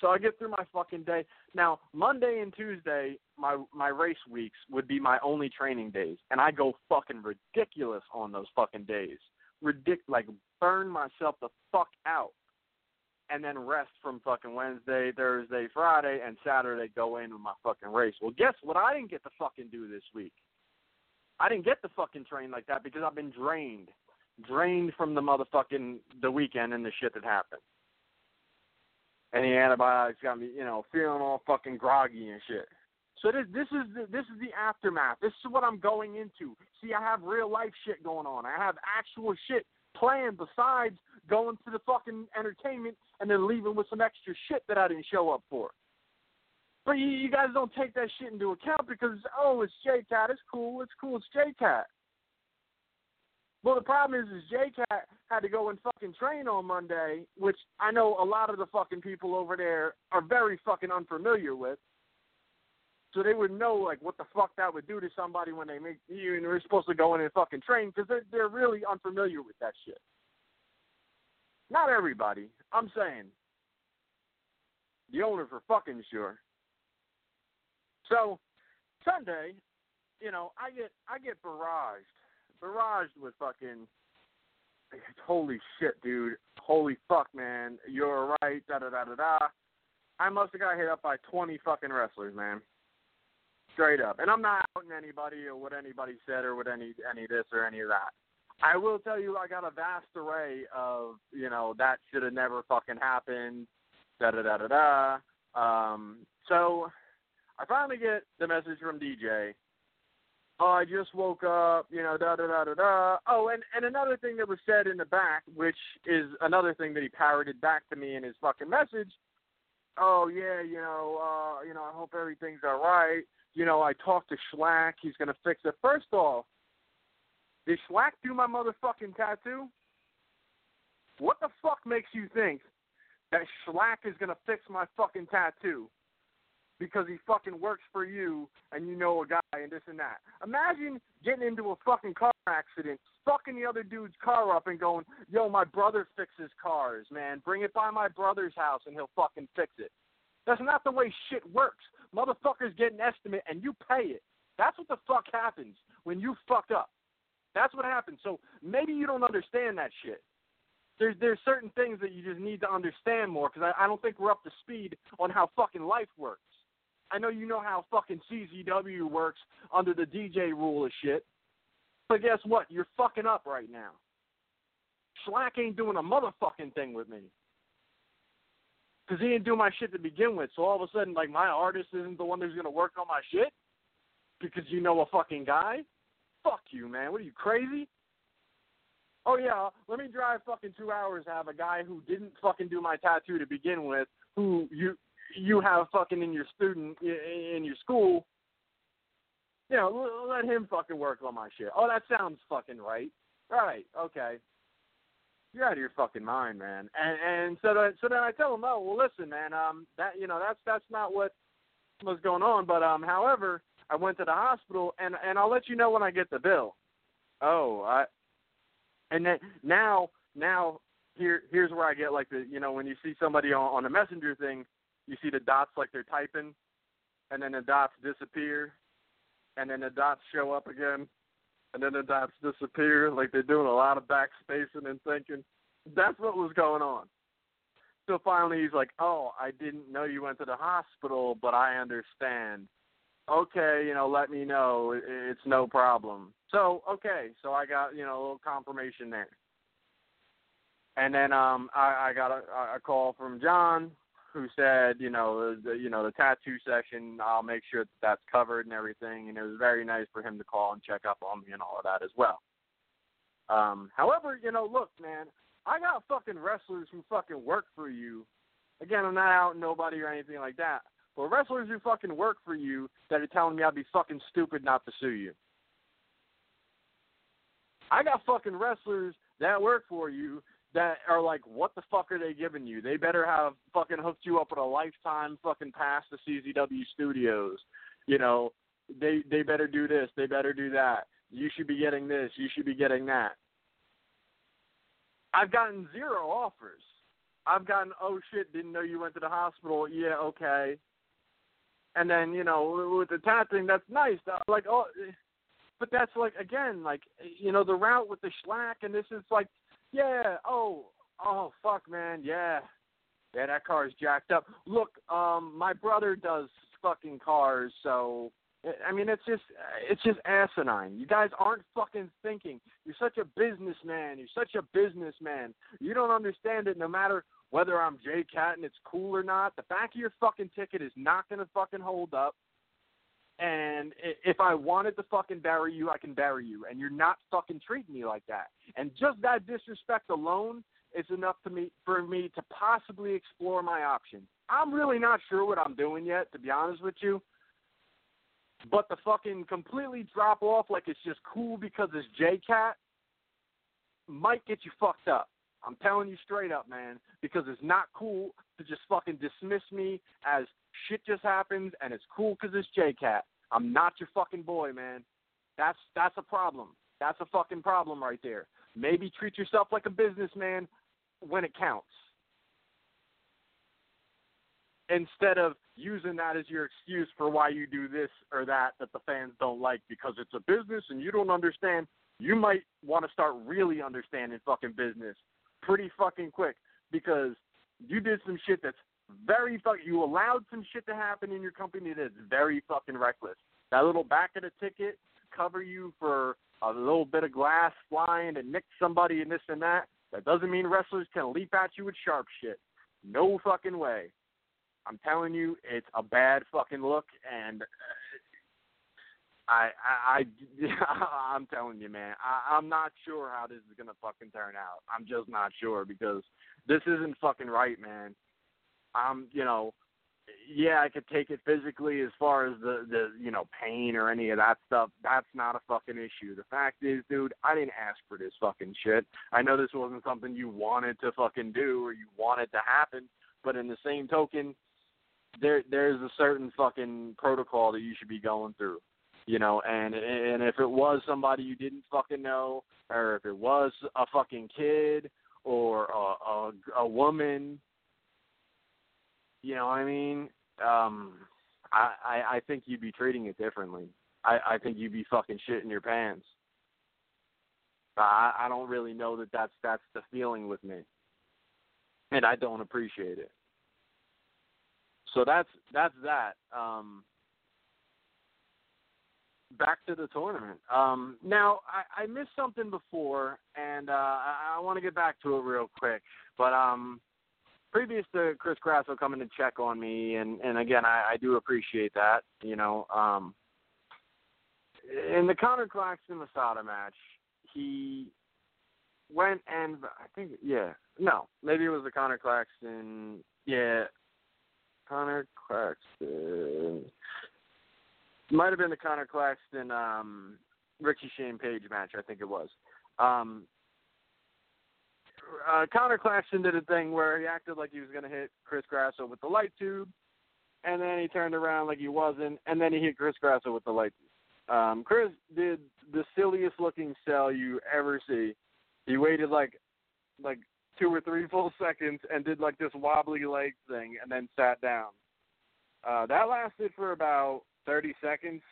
So I get through my fucking day. Now Monday and Tuesday, my my race weeks would be my only training days, and I go fucking ridiculous on those fucking days. Ridic like burn myself the fuck out, and then rest from fucking Wednesday, Thursday, Friday, and Saturday go in with my fucking race. Well, guess what? I didn't get to fucking do this week. I didn't get the fucking train like that because I've been drained, drained from the motherfucking the weekend and the shit that happened and the antibiotics got me, you know, feeling all fucking groggy and shit. So this this is the, this is the aftermath. This is what I'm going into. See, I have real life shit going on. I have actual shit planned besides going to the fucking entertainment and then leaving with some extra shit that I didn't show up for. But you, you guys don't take that shit into account because oh, it's J Cat. It's cool. It's cool. It's J Cat. Well, the problem is, is J-Cat had to go and fucking train on Monday, which I know a lot of the fucking people over there are very fucking unfamiliar with. So they would know like what the fuck that would do to somebody when they make you and they're supposed to go in and fucking train because they're they're really unfamiliar with that shit. Not everybody. I'm saying the owner for fucking sure. So Sunday, you know, I get I get barraged barraged with fucking holy shit, dude. Holy fuck, man. You're right. Da da da da da. I must have got hit up by 20 fucking wrestlers, man. Straight up. And I'm not outing anybody or what anybody said or what any any this or any of that. I will tell you, I got a vast array of, you know, that should have never fucking happened. Da da da da da. Um, so I finally get the message from DJ oh, I just woke up, you know, da da da da da. Oh, and and another thing that was said in the back, which is another thing that he parroted back to me in his fucking message. Oh yeah, you know, uh, you know, I hope everything's all right. You know, I talked to Schlack. He's gonna fix it. First off, did Schlack do my motherfucking tattoo? What the fuck makes you think that Schlack is gonna fix my fucking tattoo? Because he fucking works for you and you know a guy and this and that. Imagine getting into a fucking car accident, fucking the other dude's car up and going, yo, my brother fixes cars, man. Bring it by my brother's house and he'll fucking fix it. That's not the way shit works. Motherfuckers get an estimate and you pay it. That's what the fuck happens when you fuck up. That's what happens. So maybe you don't understand that shit. there's there's certain things that you just need to understand more because I, I don't think we're up to speed on how fucking life works. I know you know how fucking CZW works under the DJ rule of shit, but guess what? You're fucking up right now. Slack ain't doing a motherfucking thing with me. Because he didn't do my shit to begin with. So all of a sudden, like, my artist isn't the one who's going to work on my shit? Because you know a fucking guy? Fuck you, man. What are you, crazy? Oh, yeah, let me drive fucking two hours to have a guy who didn't fucking do my tattoo to begin with, who you you have fucking in your student, in your school, you know, let him fucking work on my shit. Oh, that sounds fucking right. Right, okay. You're out of your fucking mind, man. And and so then so then I tell him, oh well, listen, man, um, that you know that's that's not what was going on. But um, however, I went to the hospital, and and I'll let you know when I get the bill. Oh, I. And then now now here here's where I get like the you know when you see somebody on on a messenger thing, you see the dots like they're typing, and then the dots disappear, and then the dots show up again, and then the dots disappear, like they're doing a lot of backspacing and thinking. That's what was going on. So finally, he's like, "Oh, I didn't know you went to the hospital, but I understand. Okay, you know, let me know. It's no problem." So okay, so I got you know a little confirmation there. And then um, I, I got a, a call from John, who said, you know, the you know the tattoo session. I'll make sure that that's covered and everything. And it was very nice for him to call and check up on me and all of that as well. Um, however, you know, look, man, I got fucking wrestlers who fucking work for you. Again, I'm not out nobody or anything like that. But wrestlers who fucking work for you that are telling me I'd be fucking stupid not to sue you. I got fucking wrestlers that work for you that are like, what the fuck are they giving you? They better have fucking hooked you up with a lifetime fucking pass to CZW Studios. You know, they they better do this, they better do that. You should be getting this, you should be getting that. I've gotten zero offers. I've gotten, oh shit, didn't know you went to the hospital. Yeah, okay. And then you know, with the tattooing, that's nice. Like, oh, but that's like again, like you know, the route with the schlack, and this is like yeah. Oh. Oh fuck, man. Yeah. Yeah, that car is jacked up. Look, um, my brother does fucking cars, so I mean, it's just it's just asinine. You guys aren't fucking thinking. You're such a businessman. You're such a businessman. You don't understand it. No matter whether I'm J Cat and it's cool or not, the back of your fucking ticket is not gonna fucking hold up. And if I wanted to fucking bury you, I can bury you. And you're not fucking treating me like that. And just that disrespect alone is enough to me for me to possibly explore my options. I'm really not sure what I'm doing yet, to be honest with you. But the fucking completely drop off like it's just cool because it's J Cat might get you fucked up. I'm telling you straight up, man, because it's not cool to just fucking dismiss me as shit just happens and it's cool because it's J Cat. I'm not your fucking boy, man. That's that's a problem. That's a fucking problem right there. Maybe treat yourself like a businessman when it counts. Instead of using that as your excuse for why you do this or that that the fans don't like because it's a business and you don't understand, you might want to start really understanding fucking business pretty fucking quick because you did some shit that's very fuck. You allowed some shit to happen in your company that's very fucking reckless. That little back of the ticket cover you for a little bit of glass flying and nick somebody and this and that. That doesn't mean wrestlers can leap at you with sharp shit. No fucking way. I'm telling you, it's a bad fucking look, and uh, I, I, I, [LAUGHS] I'm telling you, man, I, I'm not sure how this is gonna fucking turn out. I'm just not sure because this isn't fucking right, man. I'm, you know, yeah, I could take it physically as far as the the you know pain or any of that stuff. That's not a fucking issue. The fact is, dude, I didn't ask for this fucking shit. I know this wasn't something you wanted to fucking do or you wanted to happen, but in the same token, there there's a certain fucking protocol that you should be going through. You know, and and if it was somebody you didn't fucking know, or if it was a fucking kid or a a, a woman you know I mean? Um, I, I I think you'd be treating it differently. I I think you'd be fucking shitting your pants. I, I don't really know that that's that's the feeling with me, and I don't appreciate it. So that's that's that. Um, back to the tournament. Um, now I, I missed something before, and uh, I, I want to get back to it real quick. But um, previous to Chris Grasso coming to check on me, and and again I, I do appreciate that. You know, um, in the Conor Claxton Masada match, he went and I think yeah no maybe it was the Conor Claxton yeah Conor Claxton might have been the Conor Claxton um Ricky Shane Page match I think it was um uh, Conor Claxton did a thing where he acted like he was going to hit Chris Grasso with the light tube, and then he turned around like he wasn't, and then he hit Chris Grasso with the light tube. Um, Chris did the silliest looking sell you ever see. He waited like like two or three full seconds and did like this wobbly leg thing, and then sat down. Uh, that lasted for about 30 seconds,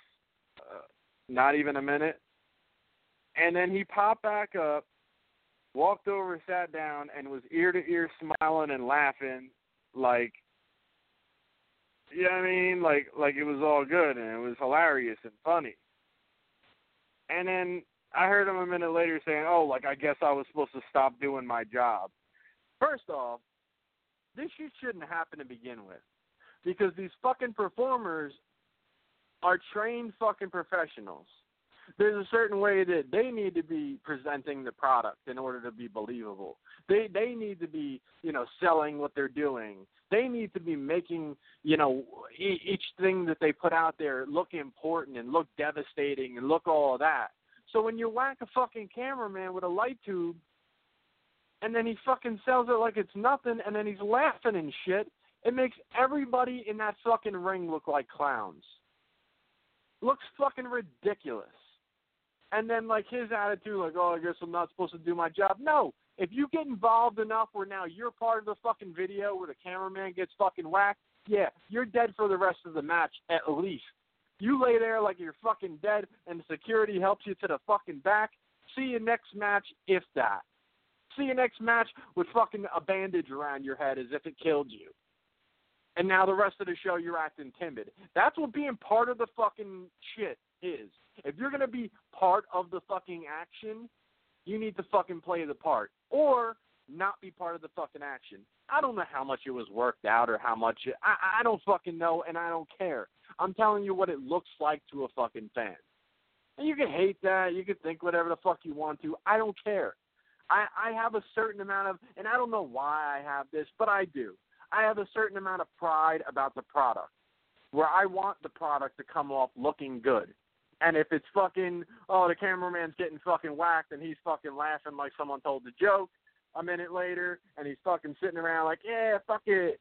uh, not even a minute. And then he popped back up, walked over, sat down, and was ear to ear smiling and laughing like you know what I mean? Like like it was all good and it was hilarious and funny. And then I heard him a minute later saying, "Oh, like I guess I was supposed to stop doing my job." First off, this shit shouldn't happen to begin with, because these fucking performers are trained fucking professionals. There's a certain way that they need to be presenting the product in order to be believable. They they need to be you know selling what they're doing. They need to be making you know each thing that they put out there look important and look devastating and look all of that. So when you whack a fucking cameraman with a light tube, and then he fucking sells it like it's nothing, and then he's laughing and shit, it makes everybody in that fucking ring look like clowns. Looks fucking ridiculous. And then like his attitude, like, oh, I guess I'm not supposed to do my job. No, if you get involved enough where now you're part of the fucking video where the cameraman gets fucking whacked, yeah, you're dead for the rest of the match at least. You lay there like you're fucking dead, and security helps you to the fucking back. See you next match, if that. See you next match with fucking a bandage around your head as if it killed you. And now the rest of the show you're acting timid. That's what being part of the fucking shit is. If you're gonna be part of the fucking action, you need to fucking play the part. Or not be part of the fucking action. I don't know how much it was worked out or how much it, I I don't fucking know and I don't care. I'm telling you what it looks like to a fucking fan. And you can hate that, you can think whatever the fuck you want to. I don't care. I I have a certain amount of and I don't know why I have this, but I do. I have a certain amount of pride about the product. Where I want the product to come off looking good. And if it's fucking oh the cameraman's getting fucking whacked and he's fucking laughing like someone told the joke a minute later and he's fucking sitting around like, Yeah, fuck it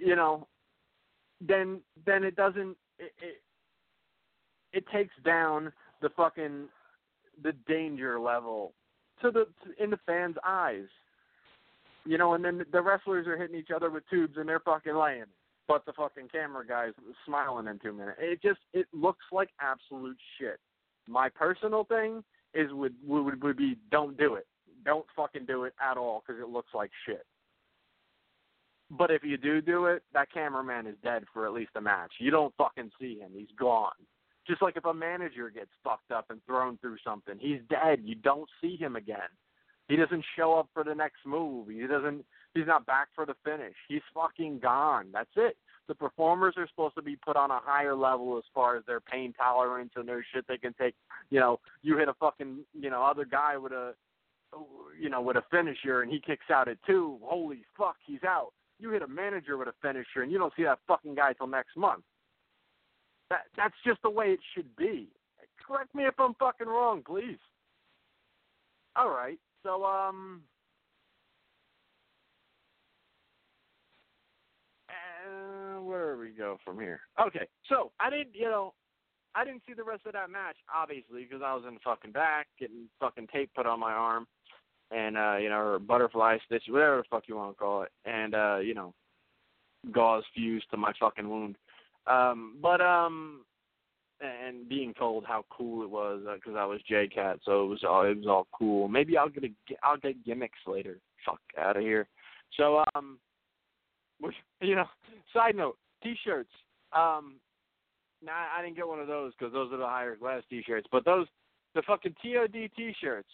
you know, then then it doesn't it, it it takes down the fucking the danger level to the in the fans' eyes. You know, and then the wrestlers are hitting each other with tubes and they're fucking laying. But the fucking camera guy's smiling in two minutes. It just it looks like absolute shit. My personal thing is would would would be don't do it. Don't fucking do it at all because it looks like shit. But if you do do it, that cameraman is dead for at least a match. You don't fucking see him. He's gone. Just like if a manager gets fucked up and thrown through something, he's dead. You don't see him again. He doesn't show up for the next move. He doesn't he's not back for the finish. He's fucking gone. That's it. The performers are supposed to be put on a higher level as far as their pain tolerance and their shit they can take. You know, you hit a fucking, you know, other guy with a you know, with a finisher and he kicks out at two. Holy fuck, he's out. You hit a manager with a finisher and you don't see that fucking guy till next month. That that's just the way it should be. Correct me if I'm fucking wrong, please. All right. So um uh, where we go from here? Okay. So, I didn't, you know, I didn't see the rest of that match obviously because I was in the fucking back getting fucking tape put on my arm and uh, you know, or butterfly stitch, whatever the fuck you want to call it. And uh, you know, gauze fused to my fucking wound. Um, but um, and being told how cool it was because I was J Cat, so it was all it was all cool. Maybe I'll get a I'll get gimmicks later. Fuck out of here. So um, which, you know, [LAUGHS] side note, t-shirts. Um, nah, I didn't get one of those because those are the higher class t-shirts. But those, the fucking TOD t-shirts,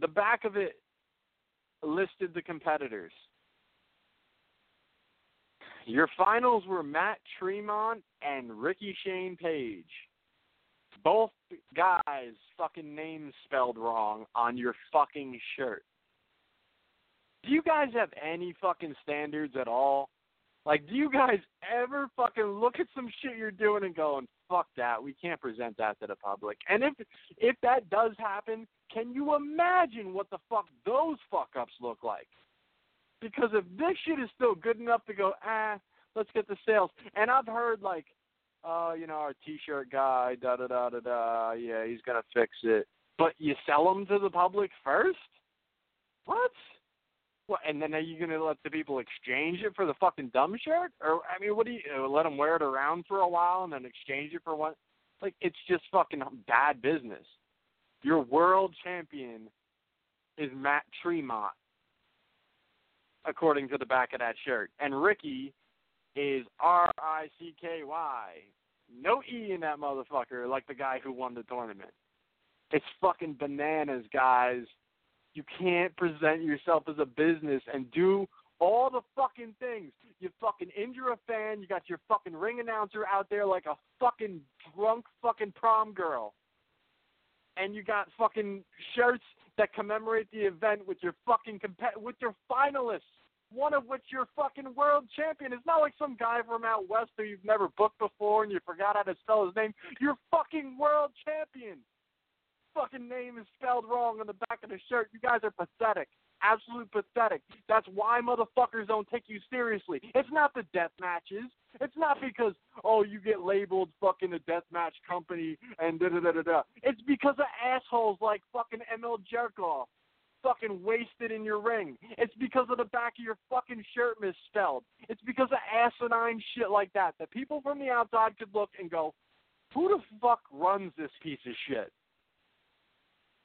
the back of it listed the competitors. Your finals were Matt Tremont and Ricky Shane Page. Both guys' fucking names spelled wrong on your fucking shirt. Do you guys have any fucking standards at all? Like, do you guys ever fucking look at some shit you're doing and going, "Fuck that, we can't present that to the public"? And if if that does happen, can you imagine what the fuck those fuck ups look like? Because if this shit is still good enough to go, ah, let's get the sales. And I've heard like, oh, you know, our T-shirt guy, da da da da da, yeah, he's gonna fix it. But you sell them to the public first? What? What? And then are you gonna let the people exchange it for the fucking dumb shirt? Or I mean, what do you uh, let them wear it around for a while and then exchange it for what? Like it's just fucking bad business. Your world champion is Matt Tremont, according to the back of that shirt, and Ricky is R I C K Y. No E in that motherfucker, like the guy who won the tournament. It's fucking bananas, guys. You can't present yourself as a business and do all the fucking things. You fucking injure a fan, you got your fucking ring announcer out there like a fucking drunk fucking prom girl. And you got fucking shirts that commemorate the event with your fucking comp- with your finalists one of which you're fucking world champion. It's not like some guy from out west who you've never booked before and you forgot how to spell his name. You're fucking world champion. Fucking name is spelled wrong on the back of the shirt. You guys are pathetic. Absolute pathetic. That's why motherfuckers don't take you seriously. It's not the death matches. It's not because oh you get labeled fucking a death match company and da da da da da. It's because of assholes like fucking Emil Jerkoff fucking wasted in your ring. It's because of the back of your fucking shirt misspelled. It's because of asinine shit like that that people from the outside could look and go, "Who the fuck runs this piece of shit?"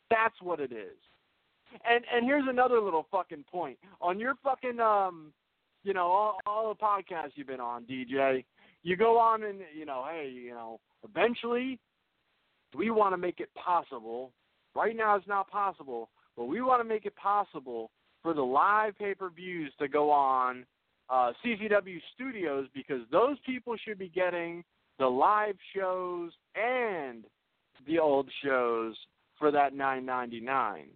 That's what it is. And and here's another little fucking point on your fucking um, you know all, all the podcasts you've been on, DJ. You go on and you know, hey, you know, eventually we want to make it possible. Right now, it's not possible but we want to make it possible for the live pay per views to go on uh, CZW Studios because those people should be getting the live shows and the old shows for that nine ninety nine.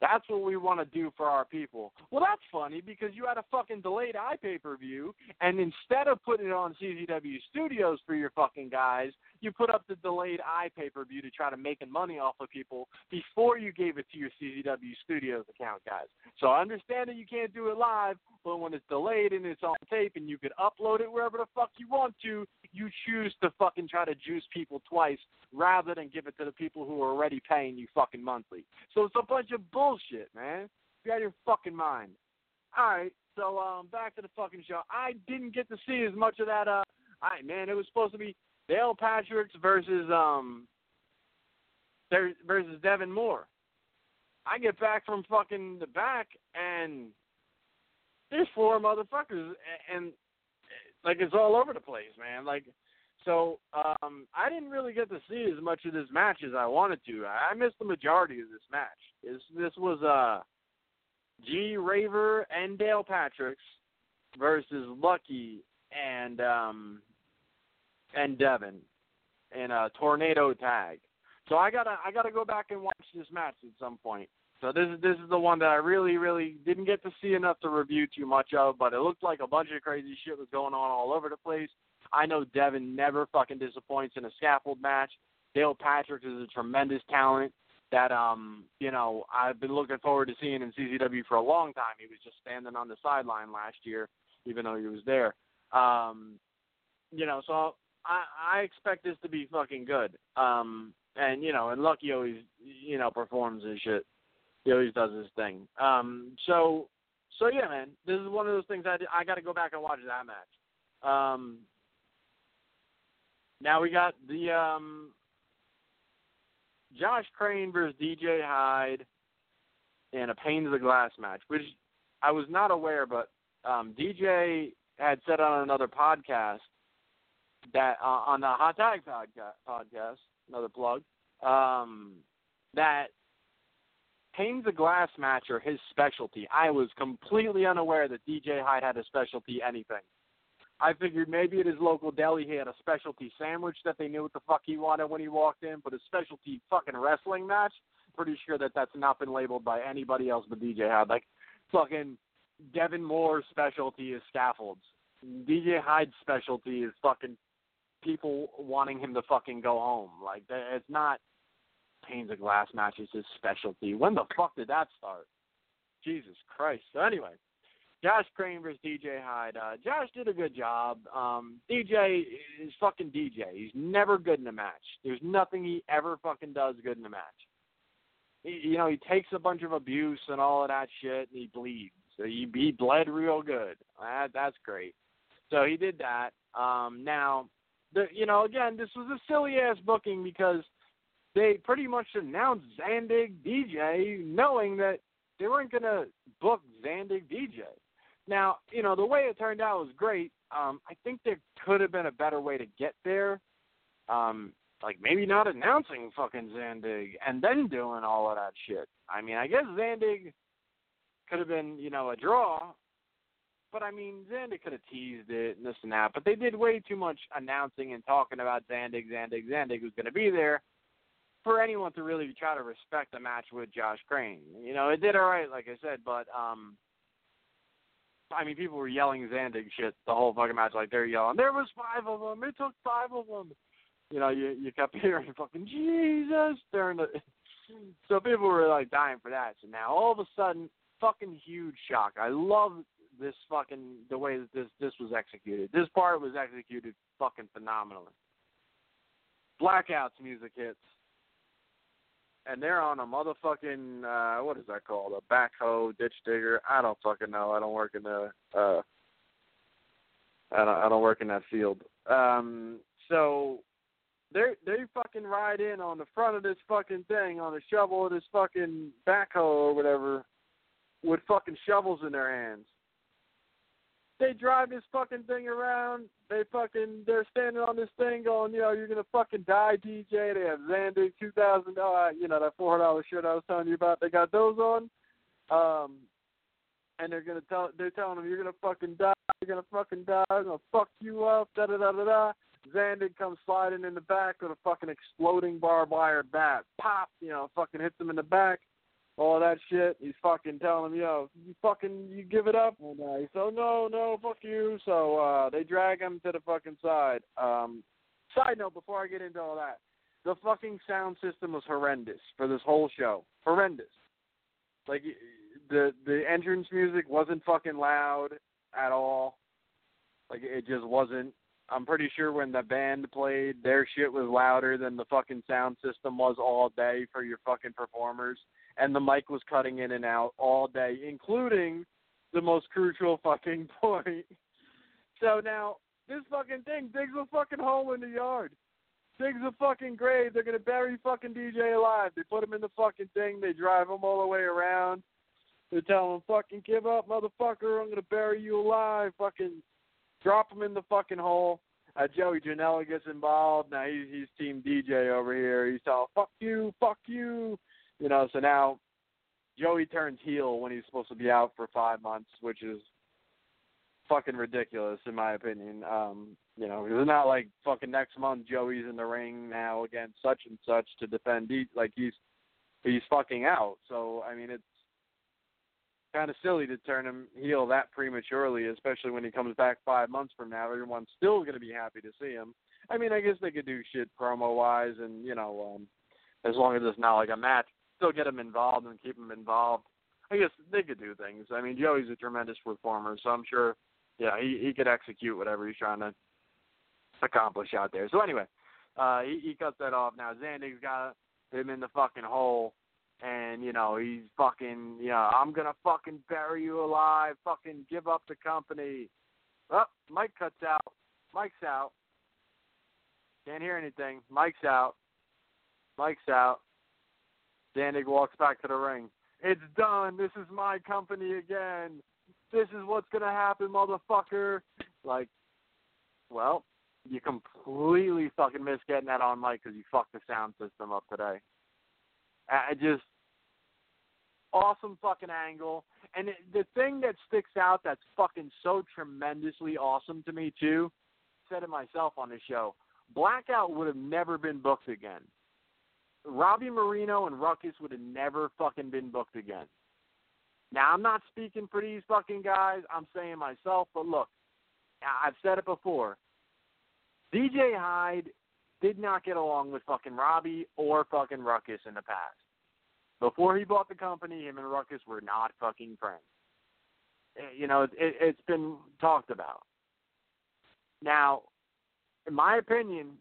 That's what we want to do for our people. Well, that's funny because you had a fucking delayed iPay per view, and instead of putting it on CZW Studios for your fucking guys, you put up the delayed iPay per view to try to make money off of people before you gave it to your CZW Studios account guys. So I understand that you can't do it live, but when it's delayed and it's on tape and you could upload it wherever the fuck you want to, you choose to fucking try to juice people twice rather than give it to the people who are already paying you fucking monthly. So it's a bunch of bullshit, man. You of your fucking mind. All right, so um, back to the fucking show. I didn't get to see as much of that. Uh, right, man. It was supposed to be Dale Patricks versus um versus Devon Moore. I get back from fucking the back and there's four motherfuckers and like it's all over the place, man. Like so um I didn't really get to see as much of this match as I wanted to. I missed the majority of this match. This this was uh G Raver and Dale Patricks versus Lucky and um and Devon in a tornado tag. So I gotta I gotta go back and watch this match at some point. So this is this is the one that I really really didn't get to see enough to review too much of, but it looked like a bunch of crazy shit was going on all over the place. I know Devon never fucking disappoints in a scaffold match. Dale Patrick is a tremendous talent that um you know I've been looking forward to seeing in CZW for a long time. He was just standing on the sideline last year, even though he was there. Um, you know, so I I expect this to be fucking good. Um, and you know, and Lucky always you know performs his shit. He always does his thing. Um, so so yeah, man, this is one of those things I I got to go back and watch that match. Um, now we got the um, Josh Crane versus DJ Hyde in a Panes of the Glass match, which I was not aware, but um, DJ had said on another podcast that uh, on the Hot Tag podcast, another plug, um, that Panes of Glass match are his specialty. I was completely unaware that DJ Hyde had a specialty anything. I figured maybe at his local deli he had a specialty sandwich that they knew what the fuck he wanted when he walked in, but a specialty fucking wrestling match, pretty sure that that's not been labeled by anybody else but DJ Hyde. Like fucking Devon Moore's specialty is scaffolds. DJ Hyde's specialty is fucking people wanting him to fucking go home. Like it's not panes of glass matches his specialty. When the fuck did that start? Jesus Christ. So anyway, Josh Crane versus DJ Hyde. Uh, Josh did a good job. Um, DJ is fucking DJ. He's never good in a match. There's nothing he ever fucking does good in a match. He, you know, he takes a bunch of abuse and all of that shit, and he bleeds. So he, he bled real good. That, that's great. So he did that. Um, now, the you know, again, this was a silly ass booking because they pretty much announced Zandig DJ, knowing that they weren't gonna book Zandig DJ. Now, you know, the way it turned out was great. Um, I think there could have been a better way to get there. Um, like maybe not announcing fucking Zandig and then doing all of that shit. I mean, I guess Zandig could have been, you know, a draw. But I mean, Zandig could have teased it and this and that. But they did way too much announcing and talking about Zandig, Zandig, Zandig, who's going to be there for anyone to really try to respect the match with Josh Crane. You know, it did all right, like I said, but um, I mean, people were yelling Zandig shit the whole fucking match. Like they're yelling, there was five of them. It took five of them. You know, you you kept [LAUGHS] hearing fucking Jesus during the. [LAUGHS] So people were like dying for that. So now all of a sudden, fucking huge shock. I love this fucking the way that this this was executed. This part was executed fucking phenomenally. Blackouts music hits and they're on a motherfucking uh what is that called? A backhoe ditch digger. I don't fucking know. I don't work in the uh I don't I don't work in that field. Um so they they fucking ride in on the front of this fucking thing on a shovel or this fucking backhoe or whatever with fucking shovels in their hands. They drive this fucking thing around. They fucking they're standing on this thing going, you know, you're gonna fucking die, DJ. They have Xander two thousand dollars, you know, that four hundred dollar shirt I was telling you about. They got those on, um, and they're gonna tell they're telling them you're gonna fucking die, you're gonna fucking die, I'm gonna fuck you up, da da da da da. Xander comes sliding in the back with a fucking exploding barbed wire bat, pop, you know, fucking hits him in the back all that shit. He's fucking telling him, yo, you fucking, you give it up. And uh, he's so no, no, fuck you. So uh, they drag him to the fucking side. Um, side note, before I get into all that, the fucking sound system was horrendous for this whole show. Horrendous. Like the the entrance music wasn't fucking loud at all. Like it just wasn't. I'm pretty sure when the band played, their shit was louder than the fucking sound system was all day for your fucking performers and the mic was cutting in and out all day, including the most crucial fucking [LAUGHS] point. So now this fucking thing digs a fucking hole in the yard. Digs a fucking grave. They're gonna bury fucking DJ alive. They put him in the fucking thing. They drive him all the way around. They tell him, "Fucking give up, motherfucker. I'm gonna bury you alive." Fucking drop him in the fucking hole. Uh, Joey Janela gets involved. Now he's he's Team DJ over here. He's all, "Fuck you, fuck you." You know, so now Joey turns heel when he's supposed to be out for five months, which is fucking ridiculous in my opinion. Um, you know, it's not like fucking next month Joey's in the ring now against such and such to defend. D- like he's he's fucking out. So I mean, it's kind of silly to turn him heel that prematurely, especially when he comes back five months from now. Everyone's still going to be happy to see him. I mean, I guess they could do shit promo wise, and you know, um, as long as it's not like a match, still get him involved and keep him involved. I guess they could do things. I mean, Joey's a tremendous performer, so I'm sure, yeah, he he could execute whatever he's trying to accomplish out there. So anyway, uh, he he cuts that off. Now Zandig's got him in the fucking hole, and you know he's fucking, you know, I'm gonna fucking bury you alive. Fucking give up the company. Oh, Mic cuts out. Mic's out. Can't hear anything. Mic's out. Mic's out. Zandig walks back to the ring. It's done. This is my company again. This is what's gonna happen, motherfucker. Like, well, you completely fucking missed getting that on mic because you fucked the sound system up today. I just awesome fucking angle. And it, the thing that sticks out that's fucking so tremendously awesome to me too, said it myself on the show. Blackout would have never been booked again. Robbie Mireno and Ruckus would have never fucking been booked again. Now I'm not speaking for these fucking guys. I'm saying myself, but look, I've said it before. DJ Hyde did not get along with fucking Robbie or fucking Ruckus in the past. Before he bought the company, him and Ruckus were not fucking friends. Eh, You know, it, it's been talked about. Now, in my opinion,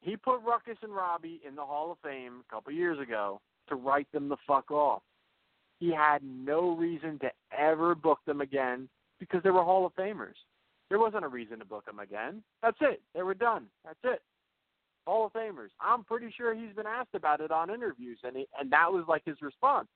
he put Ruckus and Robbie in the Hall of Fame a couple years ago to write them the fuck off. He had no reason to ever book them again because they were Hall of Famers. There wasn't a reason to book them again. That's it. They were done. That's it. Hall of Famers. I'm pretty sure he's been asked about it on interviews, and he, and that was like his response.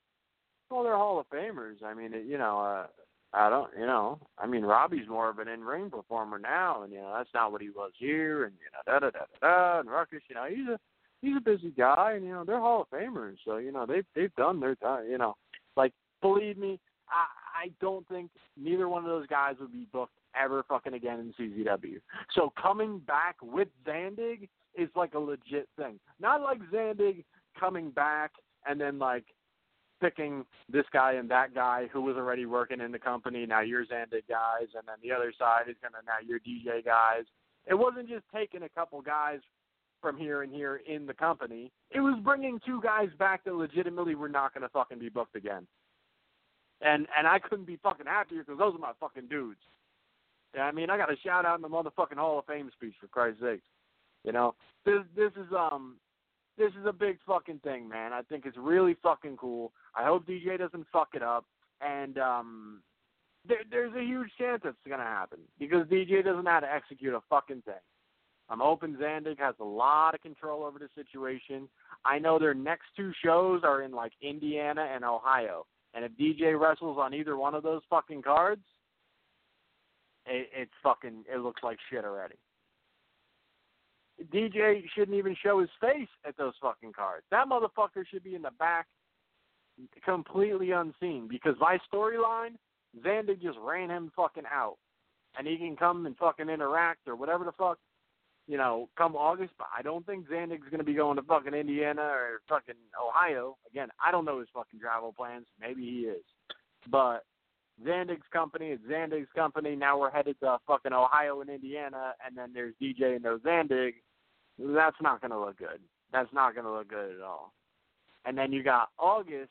Well, they're Hall of Famers. I mean, it, you know, uh, I don't, you know, I mean, Robbie's more of an in-ring performer now, and you know that's not what he was here, and you know, da da da da da. And Ruckus, you know, he's a he's a busy guy, and you know, they're Hall of Famers, so you know they've they've done their time. You know, like believe me, I I don't think neither one of those guys would be booked ever fucking again in CZW. So coming back with Zandig is like a legit thing. Not like Zandig coming back and then like picking this guy and that guy who was already working in the company. Now you're Zandig guys, and then the other side is gonna now you're DJ guys. It wasn't just taking a couple guys from here and here in the company. It was bringing two guys back that legitimately were not gonna fucking be booked again. And and I couldn't be fucking happier because those are my fucking dudes. Yeah, I mean, I got a shout out in the motherfucking Hall of Fame speech for Christ's sake. You know, this this is um this is a big fucking thing, man. I think it's really fucking cool. I hope DJ doesn't fuck it up, and um, there, there's a huge chance it's gonna happen because DJ doesn't know how to execute a fucking thing. I'm hoping Zandig has a lot of control over the situation. I know their next two shows are in like Indiana and Ohio, and if DJ wrestles on either one of those fucking cards, it, it's fucking it looks like shit already. DJ shouldn't even show his face at those fucking cards. That motherfucker should be in the back, completely unseen. Because by storyline, Zandig just ran him fucking out, and he can come and fucking interact or whatever the fuck, you know, come August. But I don't think Zandig's gonna be going to fucking Indiana or fucking Ohio again. I don't know his fucking travel plans. Maybe he is, but Zandig's company. It's Zandig's company. Now we're headed to fucking Ohio and Indiana, and then there's DJ and there's Zandig. That's not going to look good. That's not going to look good at all. And then you got August,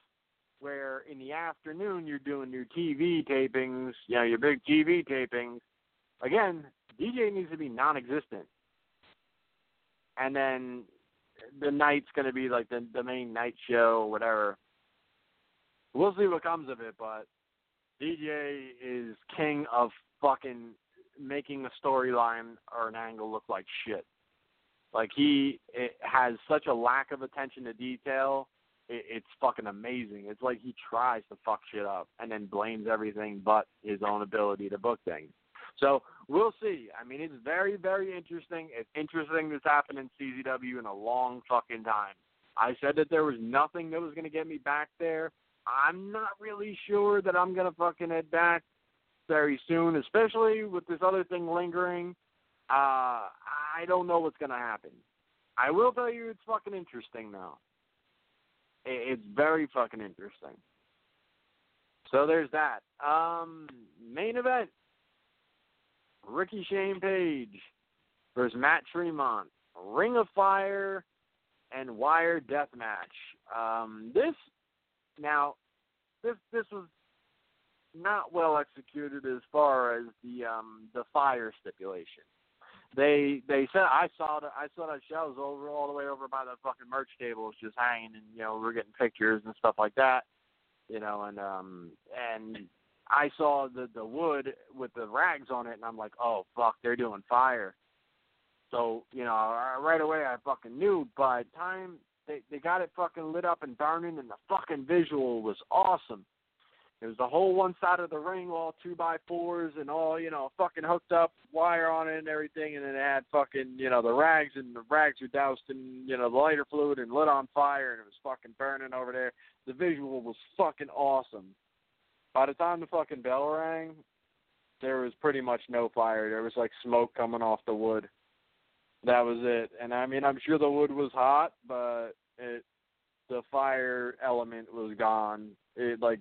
where in the afternoon you're doing your TV tapings, you know, your big TV tapings. Again, DJ needs to be non-existent. And then the night's going to be like the the main night show, whatever. We'll see what comes of it, but DJ is king of fucking making a storyline or an angle look like shit. Like he it has such a lack of attention to detail. It, it's fucking amazing. It's like he tries to fuck shit up and then blames everything but his own ability to book things. So we'll see. I mean, it's very, very interesting. It's interesting that's happened in CZW in a long fucking time. I said that there was nothing that was going to get me back there. I'm not really sure that I'm gonna fucking head back very soon, especially with this other thing lingering. Uh, I don't know what's gonna happen. I will tell you, it's fucking interesting though. It's very fucking interesting. So there's that. Um, main event: Ricky Shane Page versus Matt Tremont. Ring of Fire and Wire Death Match. Um, this now, this this was not well executed as far as the um the fire stipulation. They they said I saw the I saw show was over all the way over by the fucking merch tables just hanging and you know we're getting pictures and stuff like that, you know and um and I saw the the wood with the rags on it and I'm like oh fuck they're doing fire, So you know, right away I fucking knew. But time they they got it fucking lit up and burning, and the fucking visual was awesome. It was the whole one side of the ring, all two by fours and all, you know, fucking hooked up wire on it and everything, and then it had fucking, you know, the rags and the rags were doused in, you know, the lighter fluid and lit on fire and it was fucking burning over there. The visual was fucking awesome. By the time the fucking bell rang, there was pretty much no fire. There was like smoke coming off the wood. That was it. And I mean, I'm sure the wood was hot, but it the fire element was gone. It like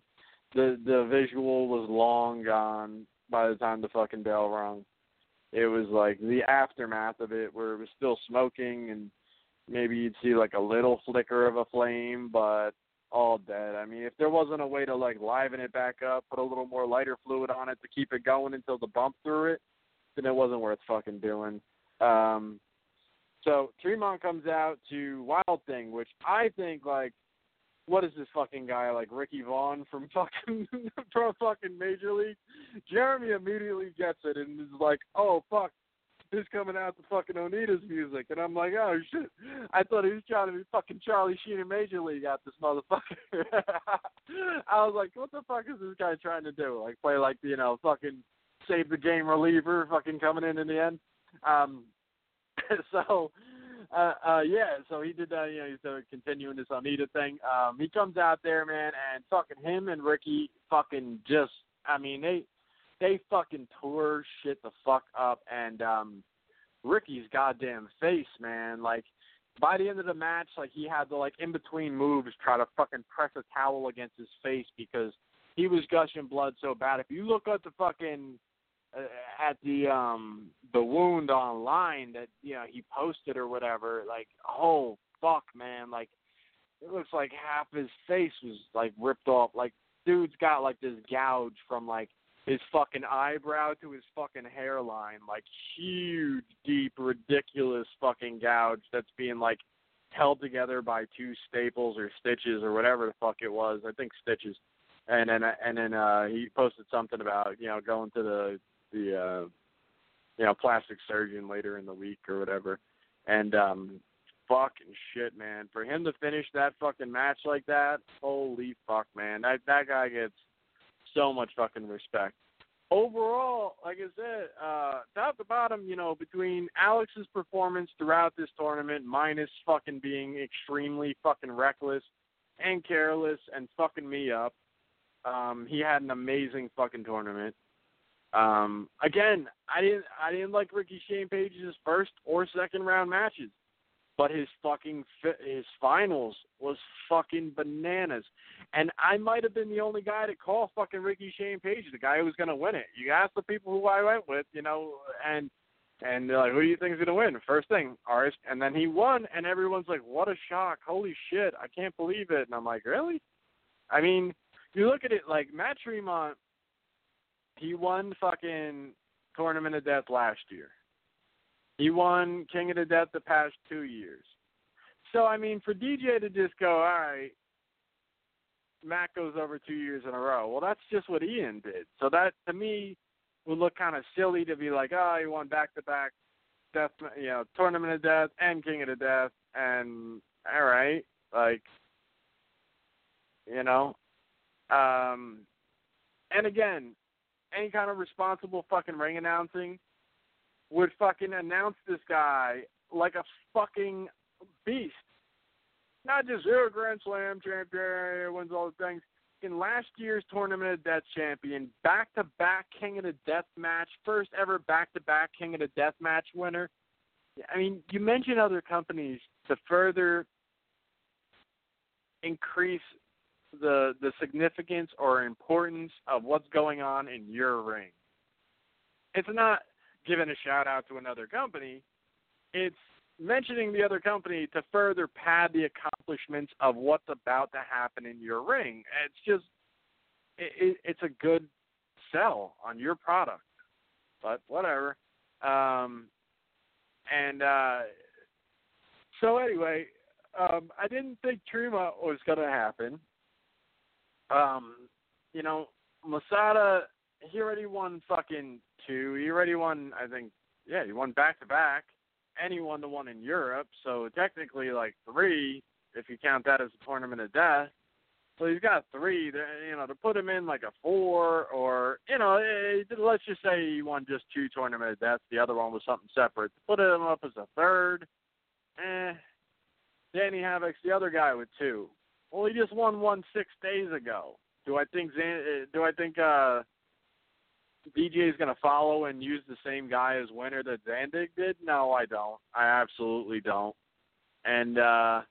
the the visual was long gone by the time the fucking bell rung. It was like the aftermath of it where it was still smoking and maybe you'd see like a little flicker of a flame, but all dead. I mean, if there wasn't a way to like liven it back up, put a little more lighter fluid on it to keep it going until the bump through it, then it wasn't worth fucking doing. Um so Tremont comes out to Wild Thing, which I think like what is this fucking guy like Ricky Vaughn from [LAUGHS] fucking from fucking Major League? Jeremy immediately gets it and is like, "Oh fuck, this coming out to fucking Onita's music," and I'm like, "Oh shit!" I thought he was trying to be fucking Charlie Sheen in Major League at this motherfucker. [LAUGHS] I was like, "What the fuck is this guy trying to do? Like play like you know fucking save the game reliever, fucking coming in in the end?" Um, [LAUGHS] so uh, uh, yeah, so he did that. You know, he's uh, continuing this Onita thing. Um, he comes out there, man, and fucking him and Ricky fucking just. I mean, they they fucking tore shit the fuck up, and um, Ricky's goddamn face, man. Like by the end of the match, like he had to like in between moves try to fucking press a towel against his face because he was gushing blood so bad. If you look at the fucking at the um the wound online that you know he posted or whatever like oh fuck man like it looks like half his face was like ripped off. Like dude's got like this gouge from like his fucking eyebrow to his fucking hairline. Like huge deep ridiculous fucking gouge that's being like held together by two staples or stitches or whatever the fuck it was. I think stitches. And then and then uh he posted something about you know going to the the uh you know plastic surgeon later in the week or whatever. And um fucking shit man. For him to finish that fucking match like that holy fuck man. That that guy gets so much fucking respect. Overall like i said uh top to bottom you know between alex's performance throughout this tournament minus fucking being extremely fucking reckless and careless and fucking me up um he had an amazing fucking tournament um, again, I didn't I didn't like Ricky Shane Page's first or second round matches, but his fucking his finals was fucking bananas. And I might have been the only guy to call fucking Ricky Shane Page the guy who was going to win it. You ask the people who I went with, you know, and and they're like, who do you think is going to win? First thing, ours. And then he won, and everyone's like, what a shock! Holy shit! I can't believe it. And I'm like, really? I mean, you look at it like Matt Tremont he won fucking Tournament of Death last year. He won King of the Death the past two years. So I mean, for DJ to just go, all right, Matt goes over two years in a row. Well, that's just what Ian did. So that to me would look kind of silly to be like, oh, he won back to back Death, you know, Tournament of Death and King of the Death, and all right, like, you know, um, and again, any kind of responsible fucking ring announcing would fucking announce this guy like a fucking beast. Not just you're a Grand Slam champion, wins all the things. In last year's Tournament of Death champion, back to back King of the Death match, first ever back to back King of the Death match winner. I mean, you mentioned other companies to further increase the the significance or importance of what's going on in your ring. It's not giving a shout out to another company. It's mentioning the other company to further pad the accomplishments of what's about to happen in your ring. It's just it, it, it's a good sell on your product. But whatever. Um and uh so anyway, um I didn't think Tremont was gonna happen um, you know, Masada, he already won fucking two. He already won, I think, yeah, he won back to back. anyone the one in Europe. So technically, like three, if you count that as a tournament of death. So he's got three. You know, to put him in like a four, or you know, eh, let's just say he won just two tournament of death. The other one was something separate. To put him up as a third, eh. Danny Havoc's the other guy with two. Well, he just won one six days ago. Do I think Zan- eh, do I think uh DJ is going to follow and use the same guy as winner that Zandig did? No, I don't. I absolutely don't. And uh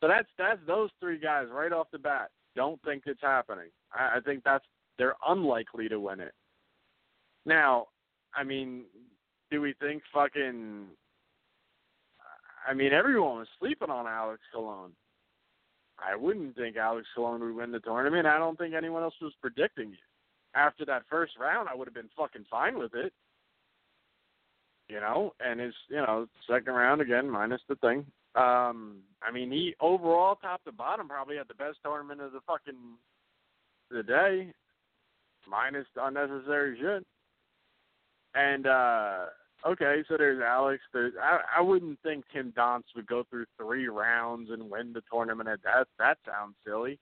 so that's that's those three guys right off the bat. Don't think it's happening. I, I think that's they're unlikely to win it. Now, I mean, do we think fucking? I mean, everyone was sleeping on Alex Colon. I wouldn't think Alex Colon would win the tournament. I don't think anyone else was predicting it. After that first round, I would have been fucking fine with it. You know, and his, you know, second round again minus the thing. Um, I mean, he overall, top to bottom, probably had the best tournament of the fucking the day, minus the unnecessary shit. And uh okay, so there's Alex. There's I, I wouldn't think Tim Donst would go through three rounds and win the tournament at that. That sounds silly.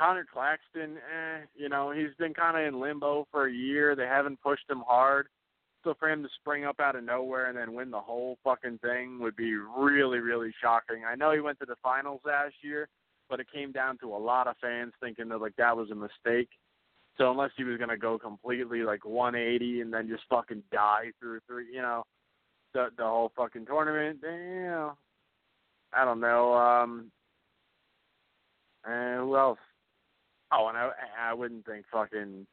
Conor Claxton, eh, you know, he's been kind of in limbo for a year. They haven't pushed him hard. So for him to spring up out of nowhere and then win the whole fucking thing would be really, really shocking. I know he went to the finals last year, but it came down to a lot of fans thinking that like that was a mistake. So unless he was gonna go completely like 180 and then just fucking die through three, you know, the the whole fucking tournament, know, I don't know. Um, and who else? Oh, and I I wouldn't think fucking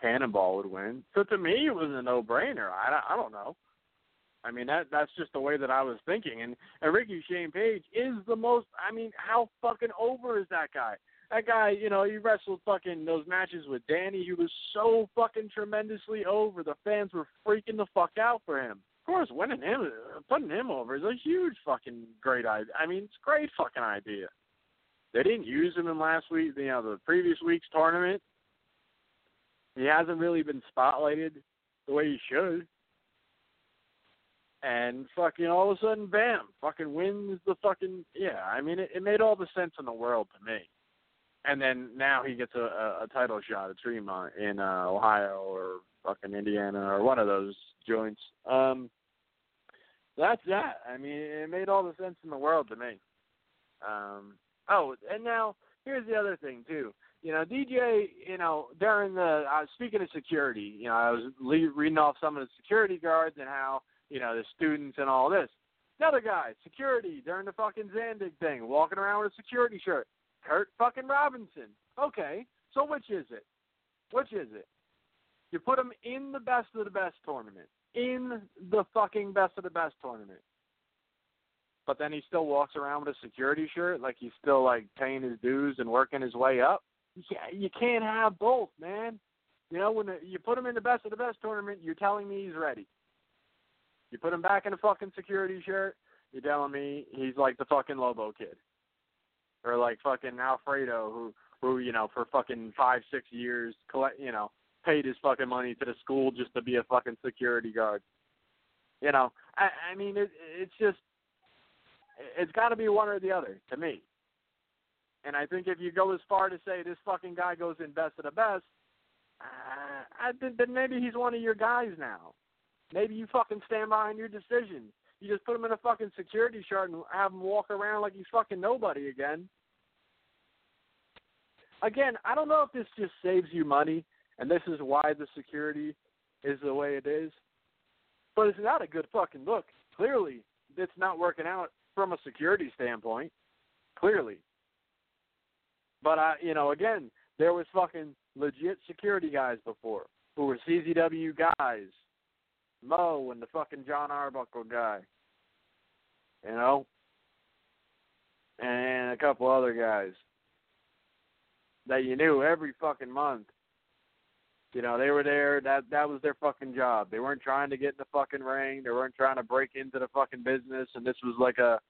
Cannonball would win. So to me, it was a no-brainer. I, don't- I don't know. I mean that that's just the way that I was thinking. And, and Ricky Shane Page is the most. I mean, how fucking over is that guy? That guy, you know, he wrestled fucking those matches with Danny. He was so fucking tremendously over. The fans were freaking the fuck out for him. Of course, winning him, putting him over is a huge fucking great idea. I mean, it's a great fucking idea. They didn't use him in last week, you know, the previous week's tournament. He hasn't really been spotlighted the way he should. And fucking all of a sudden, bam, fucking wins the fucking yeah. I mean, it, it made all the sense in the world to me. And then now he gets a, a, a title shot at Tremont in uh, Ohio or fucking Indiana or one of those joints. Um, that's that. I mean, it made all the sense in the world to me. Um, oh, and now here's the other thing too. You know, DJ. You know, during the uh, speaking of security, you know, I was le- reading off some of the security guards and how you know the students and all this. Another guy, security during the fucking Zandig thing, walking around with a security shirt. Kurt fucking Robinson. Okay, so which is it? Which is it? You put him in the best of the best tournament, in the fucking best of the best tournament but then he still walks around with a security shirt, like he's still like paying his dues and working his way up. You can't, you can't have both, man. You know, when you put him in the best of the best tournament, you're telling me he's ready. You put him back in a fucking security shirt, you're telling me he's like the fucking Lobo kid, or like fucking Alfredo, who who you know for fucking five six years collect you know paid his fucking money to the school just to be a fucking security guard. You know, I I mean it it's just it's got to be one or the other to me. And I think if you go as far to say this fucking guy goes in best of the best, uh, I think then maybe he's one of your guys now. Maybe you fucking stand behind your decision. You just put him in a fucking security shirt and have him walk around like he's fucking nobody again. Again, I don't know if this just saves you money, and this is why the security is the way it is. But it's not a good fucking look. Clearly, it's not working out from a security standpoint, clearly. But I, you know, again, there was fucking legit security guys before who were CZW guys, Mo and the fucking Jon Arbuckle guy, you know, and a couple other guys that you knew every fucking month. You know, they were there. That that was their fucking job. They weren't trying to get in the fucking ring. They weren't trying to break into the fucking business. And this was like a,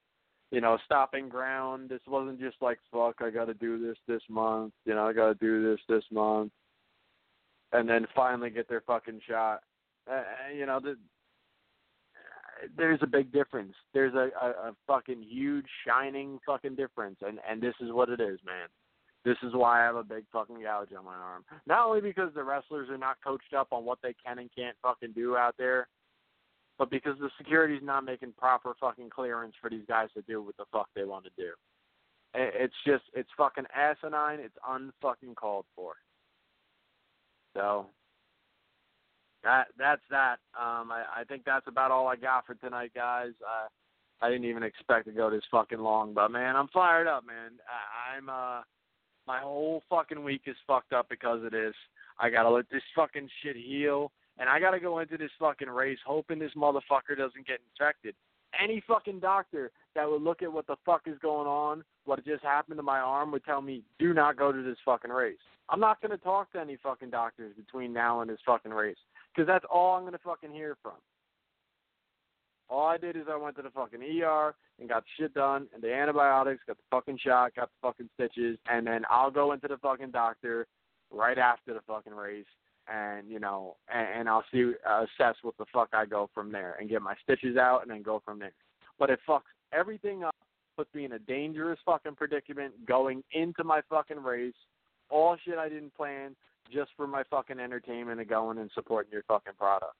you know, stopping ground. This wasn't just like fuck. I got to do this this month. You know, I got to do this this month, and then finally get their fucking shot. Uh, you know, the, there's a big difference. There's a, a, a fucking huge shining fucking difference, and and this is what it is, man. This is why I have a big fucking gouge on my arm. Not only because the wrestlers are not coached up on what they can and can't fucking do out there, but because the security's not making proper fucking clearance for these guys to do what the fuck they want to do. It's just it's fucking asinine. It's unfucking called for. So that that's that. Um, I, I think that's about all I got for tonight, guys. Uh, I didn't even expect to go this fucking long, but man, I'm fired up, man. I, I'm uh, my whole fucking week is fucked up because of this. I gotta let this fucking shit heal, and I gotta go into this fucking race hoping this motherfucker doesn't get infected. Any fucking doctor that would look at what the fuck is going on, what just happened to my arm, would tell me, do not go to this fucking race. I'm not gonna talk to any fucking doctors between now and this fucking race, because that's all I'm gonna fucking hear from. All I did is I went to the fucking ER and got shit done, and the antibiotics, got the fucking shot, got the fucking stitches, and then I'll go into the fucking doctor right after the fucking race, and you know, and, and I'll see uh, assess what the fuck I go from there, and get my stitches out, and then go from there. But it fucks everything up, puts me in a dangerous fucking predicament going into my fucking race. All shit I didn't plan, just for my fucking entertainment and going and supporting your fucking product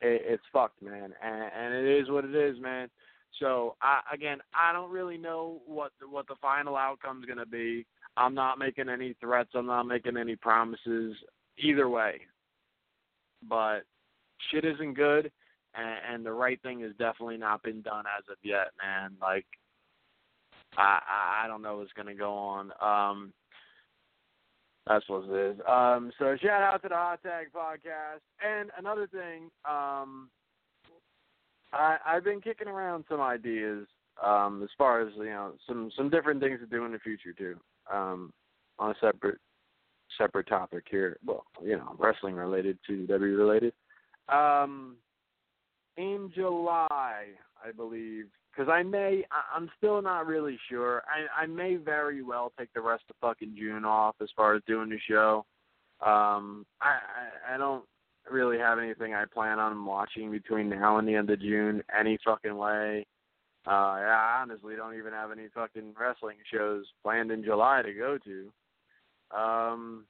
it, it's fucked, man, and, and it is what it is, man. So I again, I don't really know what the, what the final outcome's going to be. I'm not making any threats. I'm not making any promises either way. But shit isn't good, and, and the right thing has definitely not been done as of yet, man. Like I I, don't know what's to go on. Um, that's what it is. Um, so shout out to the Hot Tag Podcast. And another thing, um, I, I've been kicking around some ideas um, as far as you know some some different things to do in the future too. Um, on a separate separate topic here. Well, you know, wrestling related, to WWE related. Um, in July, I believe, because I may, I- I'm still not really sure. I, I may very well take the rest of fucking June off as far as doing the show. Um, I, I, I don't really have anything I plan on watching between now and the end of June any fucking way. Uh, I honestly don't even have any fucking wrestling shows planned in July to go to. Um,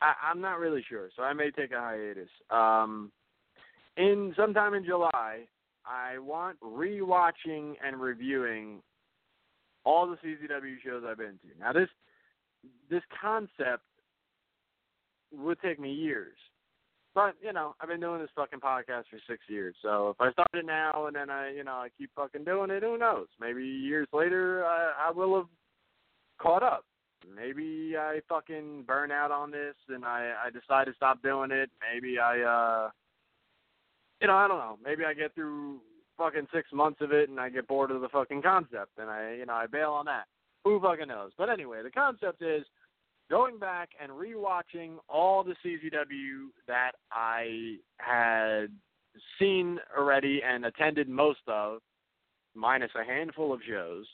I, I'm not really sure, so I may take a hiatus. Um, in sometime in July, I want rewatching and reviewing all the CZW shows I've been to. Now this this concept would take me years. But, you know, I've been doing this fucking podcast for six years. So if I start it now and then I you know, I keep fucking doing it, who knows? Maybe years later I, I will have caught up. Maybe I fucking burn out on this and I, I decide to stop doing it. Maybe I uh you know, I don't know. Maybe I get through fucking six months of it and I get bored of the fucking concept and I, you know, I bail on that. Who fucking knows? But anyway, the concept is going back and rewatching all the CZW that I had seen already and attended most of, minus a handful of shows.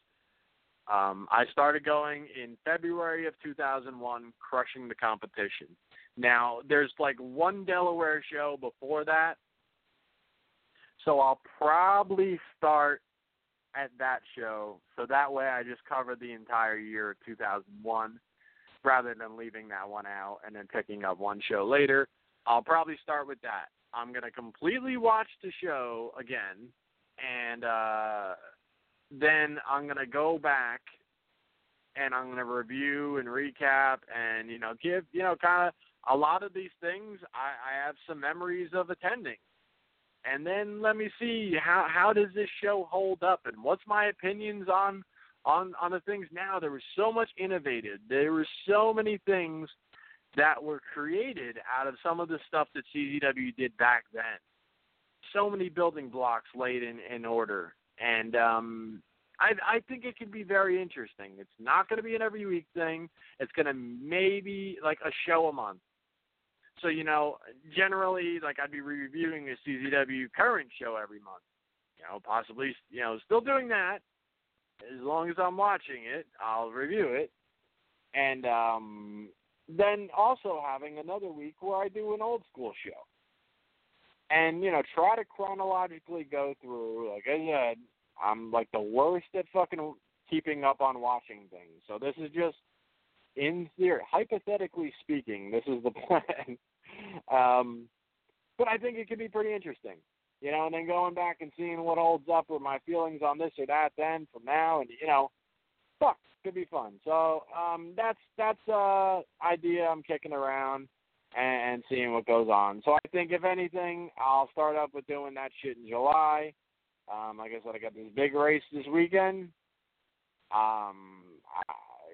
Um, I started going in February of 2001, crushing the competition. Now, there's like one Delaware show before that so I'll probably start at that show. So that way I just cover the entire year of 2001 rather than leaving that one out and then picking up one show later. I'll probably start with that. I'm to completely watch the show again and uh then I'm to go back and I'm to review and recap and you know give, you know, kind of a lot of these things I I have some memories of attending and then let me see how how does this show hold up and what's my opinions on on on the things now there was so much innovated. There were so many things that were created out of some of the stuff that CZW did back then. So many building blocks laid in in order. And um I I think it could be very interesting. It's not going to be an every week thing. It's going to maybe like a show a month. So you know, generally, like I'd be reviewing a CZW current show every month. You know, possibly, you know, still doing that. As long as I'm watching it, I'll review it, and um, then also having another week where I do an old school show. and you know try to chronologically go through. Like I said, I'm like the worst at fucking keeping up on watching things. So this is just in theory, hypothetically speaking, this is the [LAUGHS] plan. um, but I think it could be pretty interesting, you know. And then going back and seeing what holds up with my feelings on this or that, then from now, and you know, fuck, could be fun. So um, that's that's uh idea I'm kicking around and, and seeing what goes on. So I think if anything, I'll start up with doing that shit in July. Um, like I said, I got this big race this weekend. Um, I,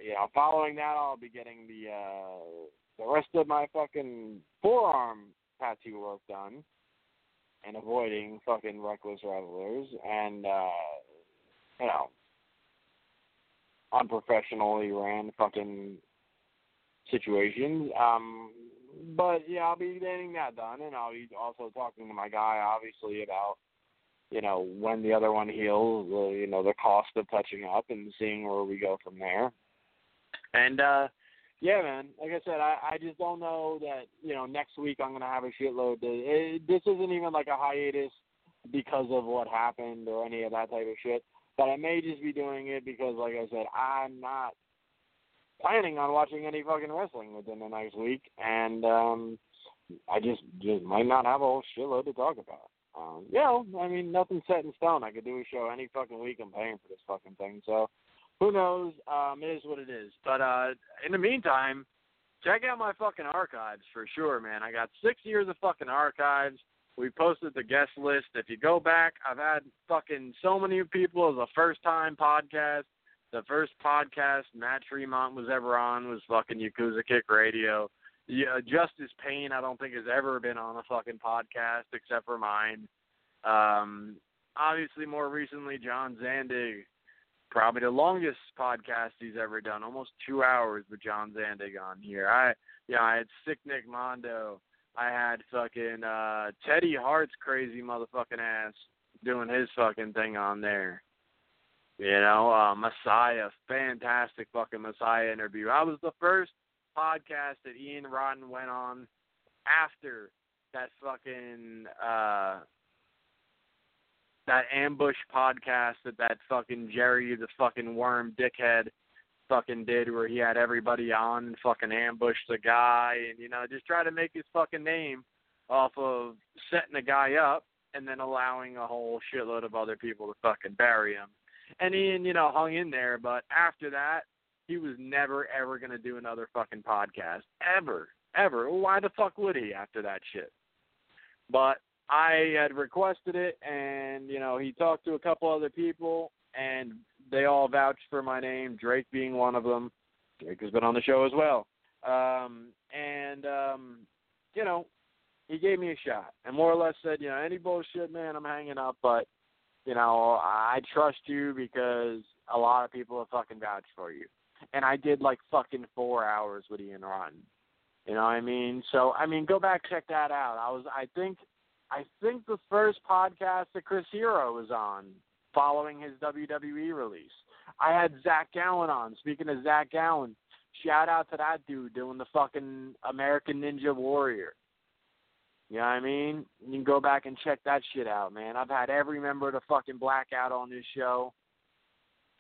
you know, following that, I'll be getting the uh, the rest of my fucking forearm tattoo work done, and avoiding fucking reckless revelers and uh, you know, unprofessionally ran fucking situations. Um, but yeah, I'll be getting that done, and I'll be also talking to my guy, obviously, about you know when the other one heals, uh, you know the cost of touching up, and seeing where we go from there. And uh yeah, man. Like I said, I I just don't know that you know next week I'm gonna have a shitload. To, it, this isn't even like a hiatus because of what happened or any of that type of shit. But I may just be doing it because, like I said, I'm not planning on watching any fucking wrestling within the next week, and um I just just might not have a whole shitload to talk about. Um, you know, I mean, nothing's set in stone. I could do a show any fucking week. I'm paying for this fucking thing, so who knows? Um, it is what it is. But uh, in the meantime, check out my fucking archives for sure, man. I got six years of fucking archives. We posted the guest list. If you go back, I've had fucking so many people as a first time podcast. The first podcast Matt Tremont was ever on was fucking Yakuza Kick Radio. Yeah, Justice Pain, I don't think has ever been on a fucking podcast except for mine. Um, obviously, more recently, John Zandig, probably the longest podcast he's ever done, almost two hours with John Zandig on here. I, yeah, I had Sick Nick Mondo. I had fucking uh Teddy Hart's crazy motherfucking ass doing his fucking thing on there. You know, uh Messiah, fantastic fucking Messiah interview. I was the first podcast that Ian Rotten went on after that fucking uh that ambush podcast that that fucking Jerry the fucking worm dickhead fucking did where he had everybody on and fucking ambushed the guy and you know just try to make his fucking name off of setting a guy up and then allowing a whole shitload of other people to fucking bury him. And Ian, you know, hung in there, but after that, he was never ever gonna do another fucking podcast. Ever. Ever. Why the fuck would he after that shit? But I had requested it, and you know he talked to a couple other people, and they all vouched for my name. Drake being one of them. Drake has been on the show as well, um, and um, you know he gave me a shot, and more or less said, you know, any bullshit, man, I'm hanging up, but you know I trust you because a lot of people have fucking vouched for you, and I did like fucking four hours with Ian Rotten. You know what I mean? So I mean, go back check that out. I was I think I think the first podcast that Chris Hero was on following his WWE release. I had Zach Gowen on. Speaking of Zach Gowen, shout out to that dude doing the fucking American Ninja Warrior. You know what I mean? You can go back and check that shit out, man. I've had every member of the fucking Blackout on this show.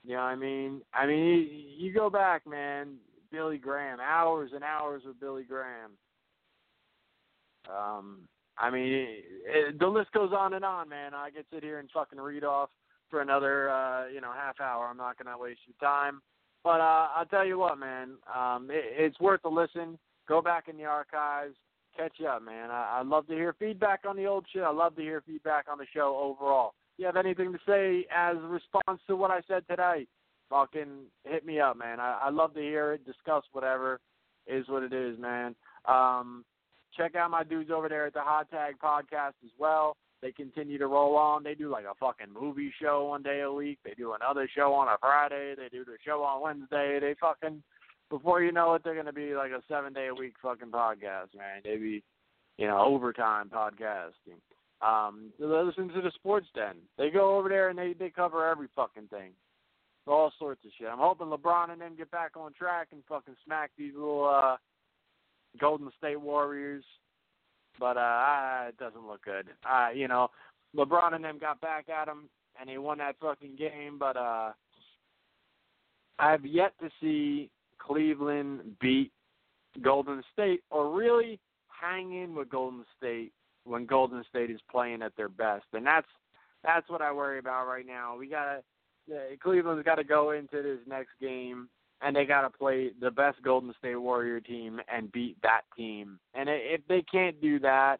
You know what I mean? I mean, you, you go back, man. Billy Graham, hours and hours with Billy Graham. Um, I mean, it, the list goes on and on, man. I could sit here and fucking read off for another, uh, you know, half hour. I'm not gonna waste your time, but uh, I'll tell you what, man. Um, it, it's worth a listen. Go back in the archives, catch up, man. I, I love to hear feedback on the old shit. I love to hear feedback on the show overall. If you have anything to say as a response to what I said today, fucking hit me up, man. I, I love to hear it. Discuss whatever is what it is, man. Um, check out my dudes over there at the Hot Tag Podcast as well. They continue to roll on. They do like a fucking movie show one day a week. They do another show on a Friday. They do the show on Wednesday. They fucking before you know it, they're gonna be like a seven day a week fucking podcast, man. They be, you know, overtime podcasting. Um, they listen to the Sports Den. They go over there and they they cover every fucking thing, all sorts of shit. I'm hoping LeBron and them get back on track and fucking smack these little uh Golden State Warriors. but uh, it doesn't look good. Uh, you know, LeBron and them got back at him, and he won that fucking game. But uh, I've yet to see Cleveland beat Golden State or really hang in with Golden State when Golden State is playing at their best, and that's that's what I worry about right now. We gotta uh, Cleveland's got to go into this next game and they got to play the best Golden State Warrior team and beat that team. And if they can't do that,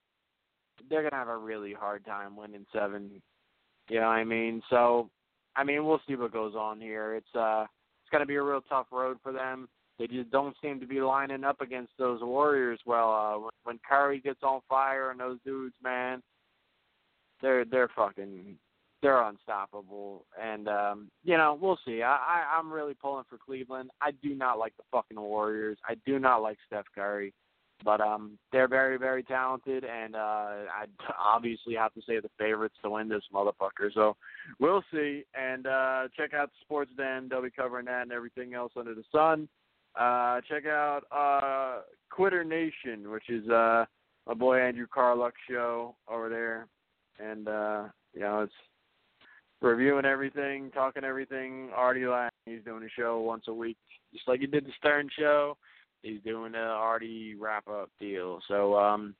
they're gonna have a really hard time winning seven. You know what I mean? So, I mean, we'll see what goes on here. It's uh, it's gonna be a real tough road for them. They just don't seem to be lining up against those Warriors well. Uh, when, when Curry gets on fire and those dudes, man, they're they're fucking they're unstoppable. And um, you know, we'll see. I, I I'm really pulling for Cleveland. I do not like the fucking Warriors. I do not like Steph Curry. But um they're very, very talented and uh I [LAUGHS] obviously have to say the favorites to win this motherfucker. So we'll see. And uh check out the sports den, they'll be covering that and everything else under the sun. Uh check out uh Quitter Nation, which is uh my boy Andrew Carluck's show over there. And uh you know, it's reviewing everything, talking everything. Artie Lange, he's doing a show once a week, just like he did the Stern show. He's doing a Artie wrap up deal. So um,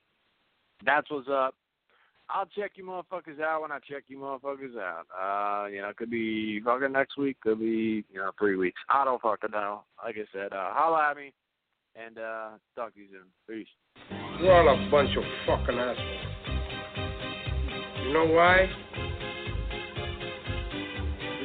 that's what's up. I'll check you motherfuckers out when I check you motherfuckers out. Uh, you know, it could be fucking next week, could be you know three weeks. I don't fucking know. Like I said, uh, holla at me, and uh, talk to you soon. Peace. You're all a bunch of fucking assholes. You know why?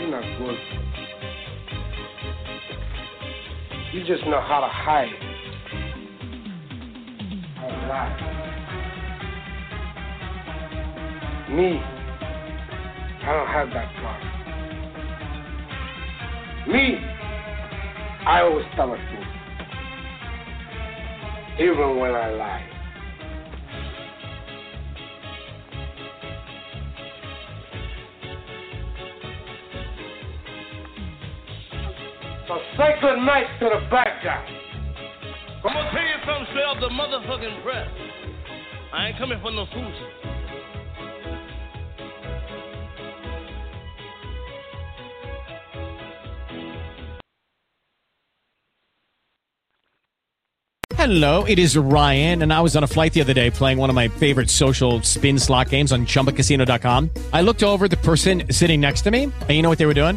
You're not good. You just know how to hide. How lie. Me, I don't have that problem. Me, I always tell the truth. Even when I lie. So say good night to the bad guy. I'm gonna tell you something straight off the motherfucking press. I ain't coming for no foolishness. Hello, it is Ryan, and I was on a flight the other day playing one of my favorite social spin slot games on chumbacasino.com. I looked over at the person sitting next to me, and you know what they were doing?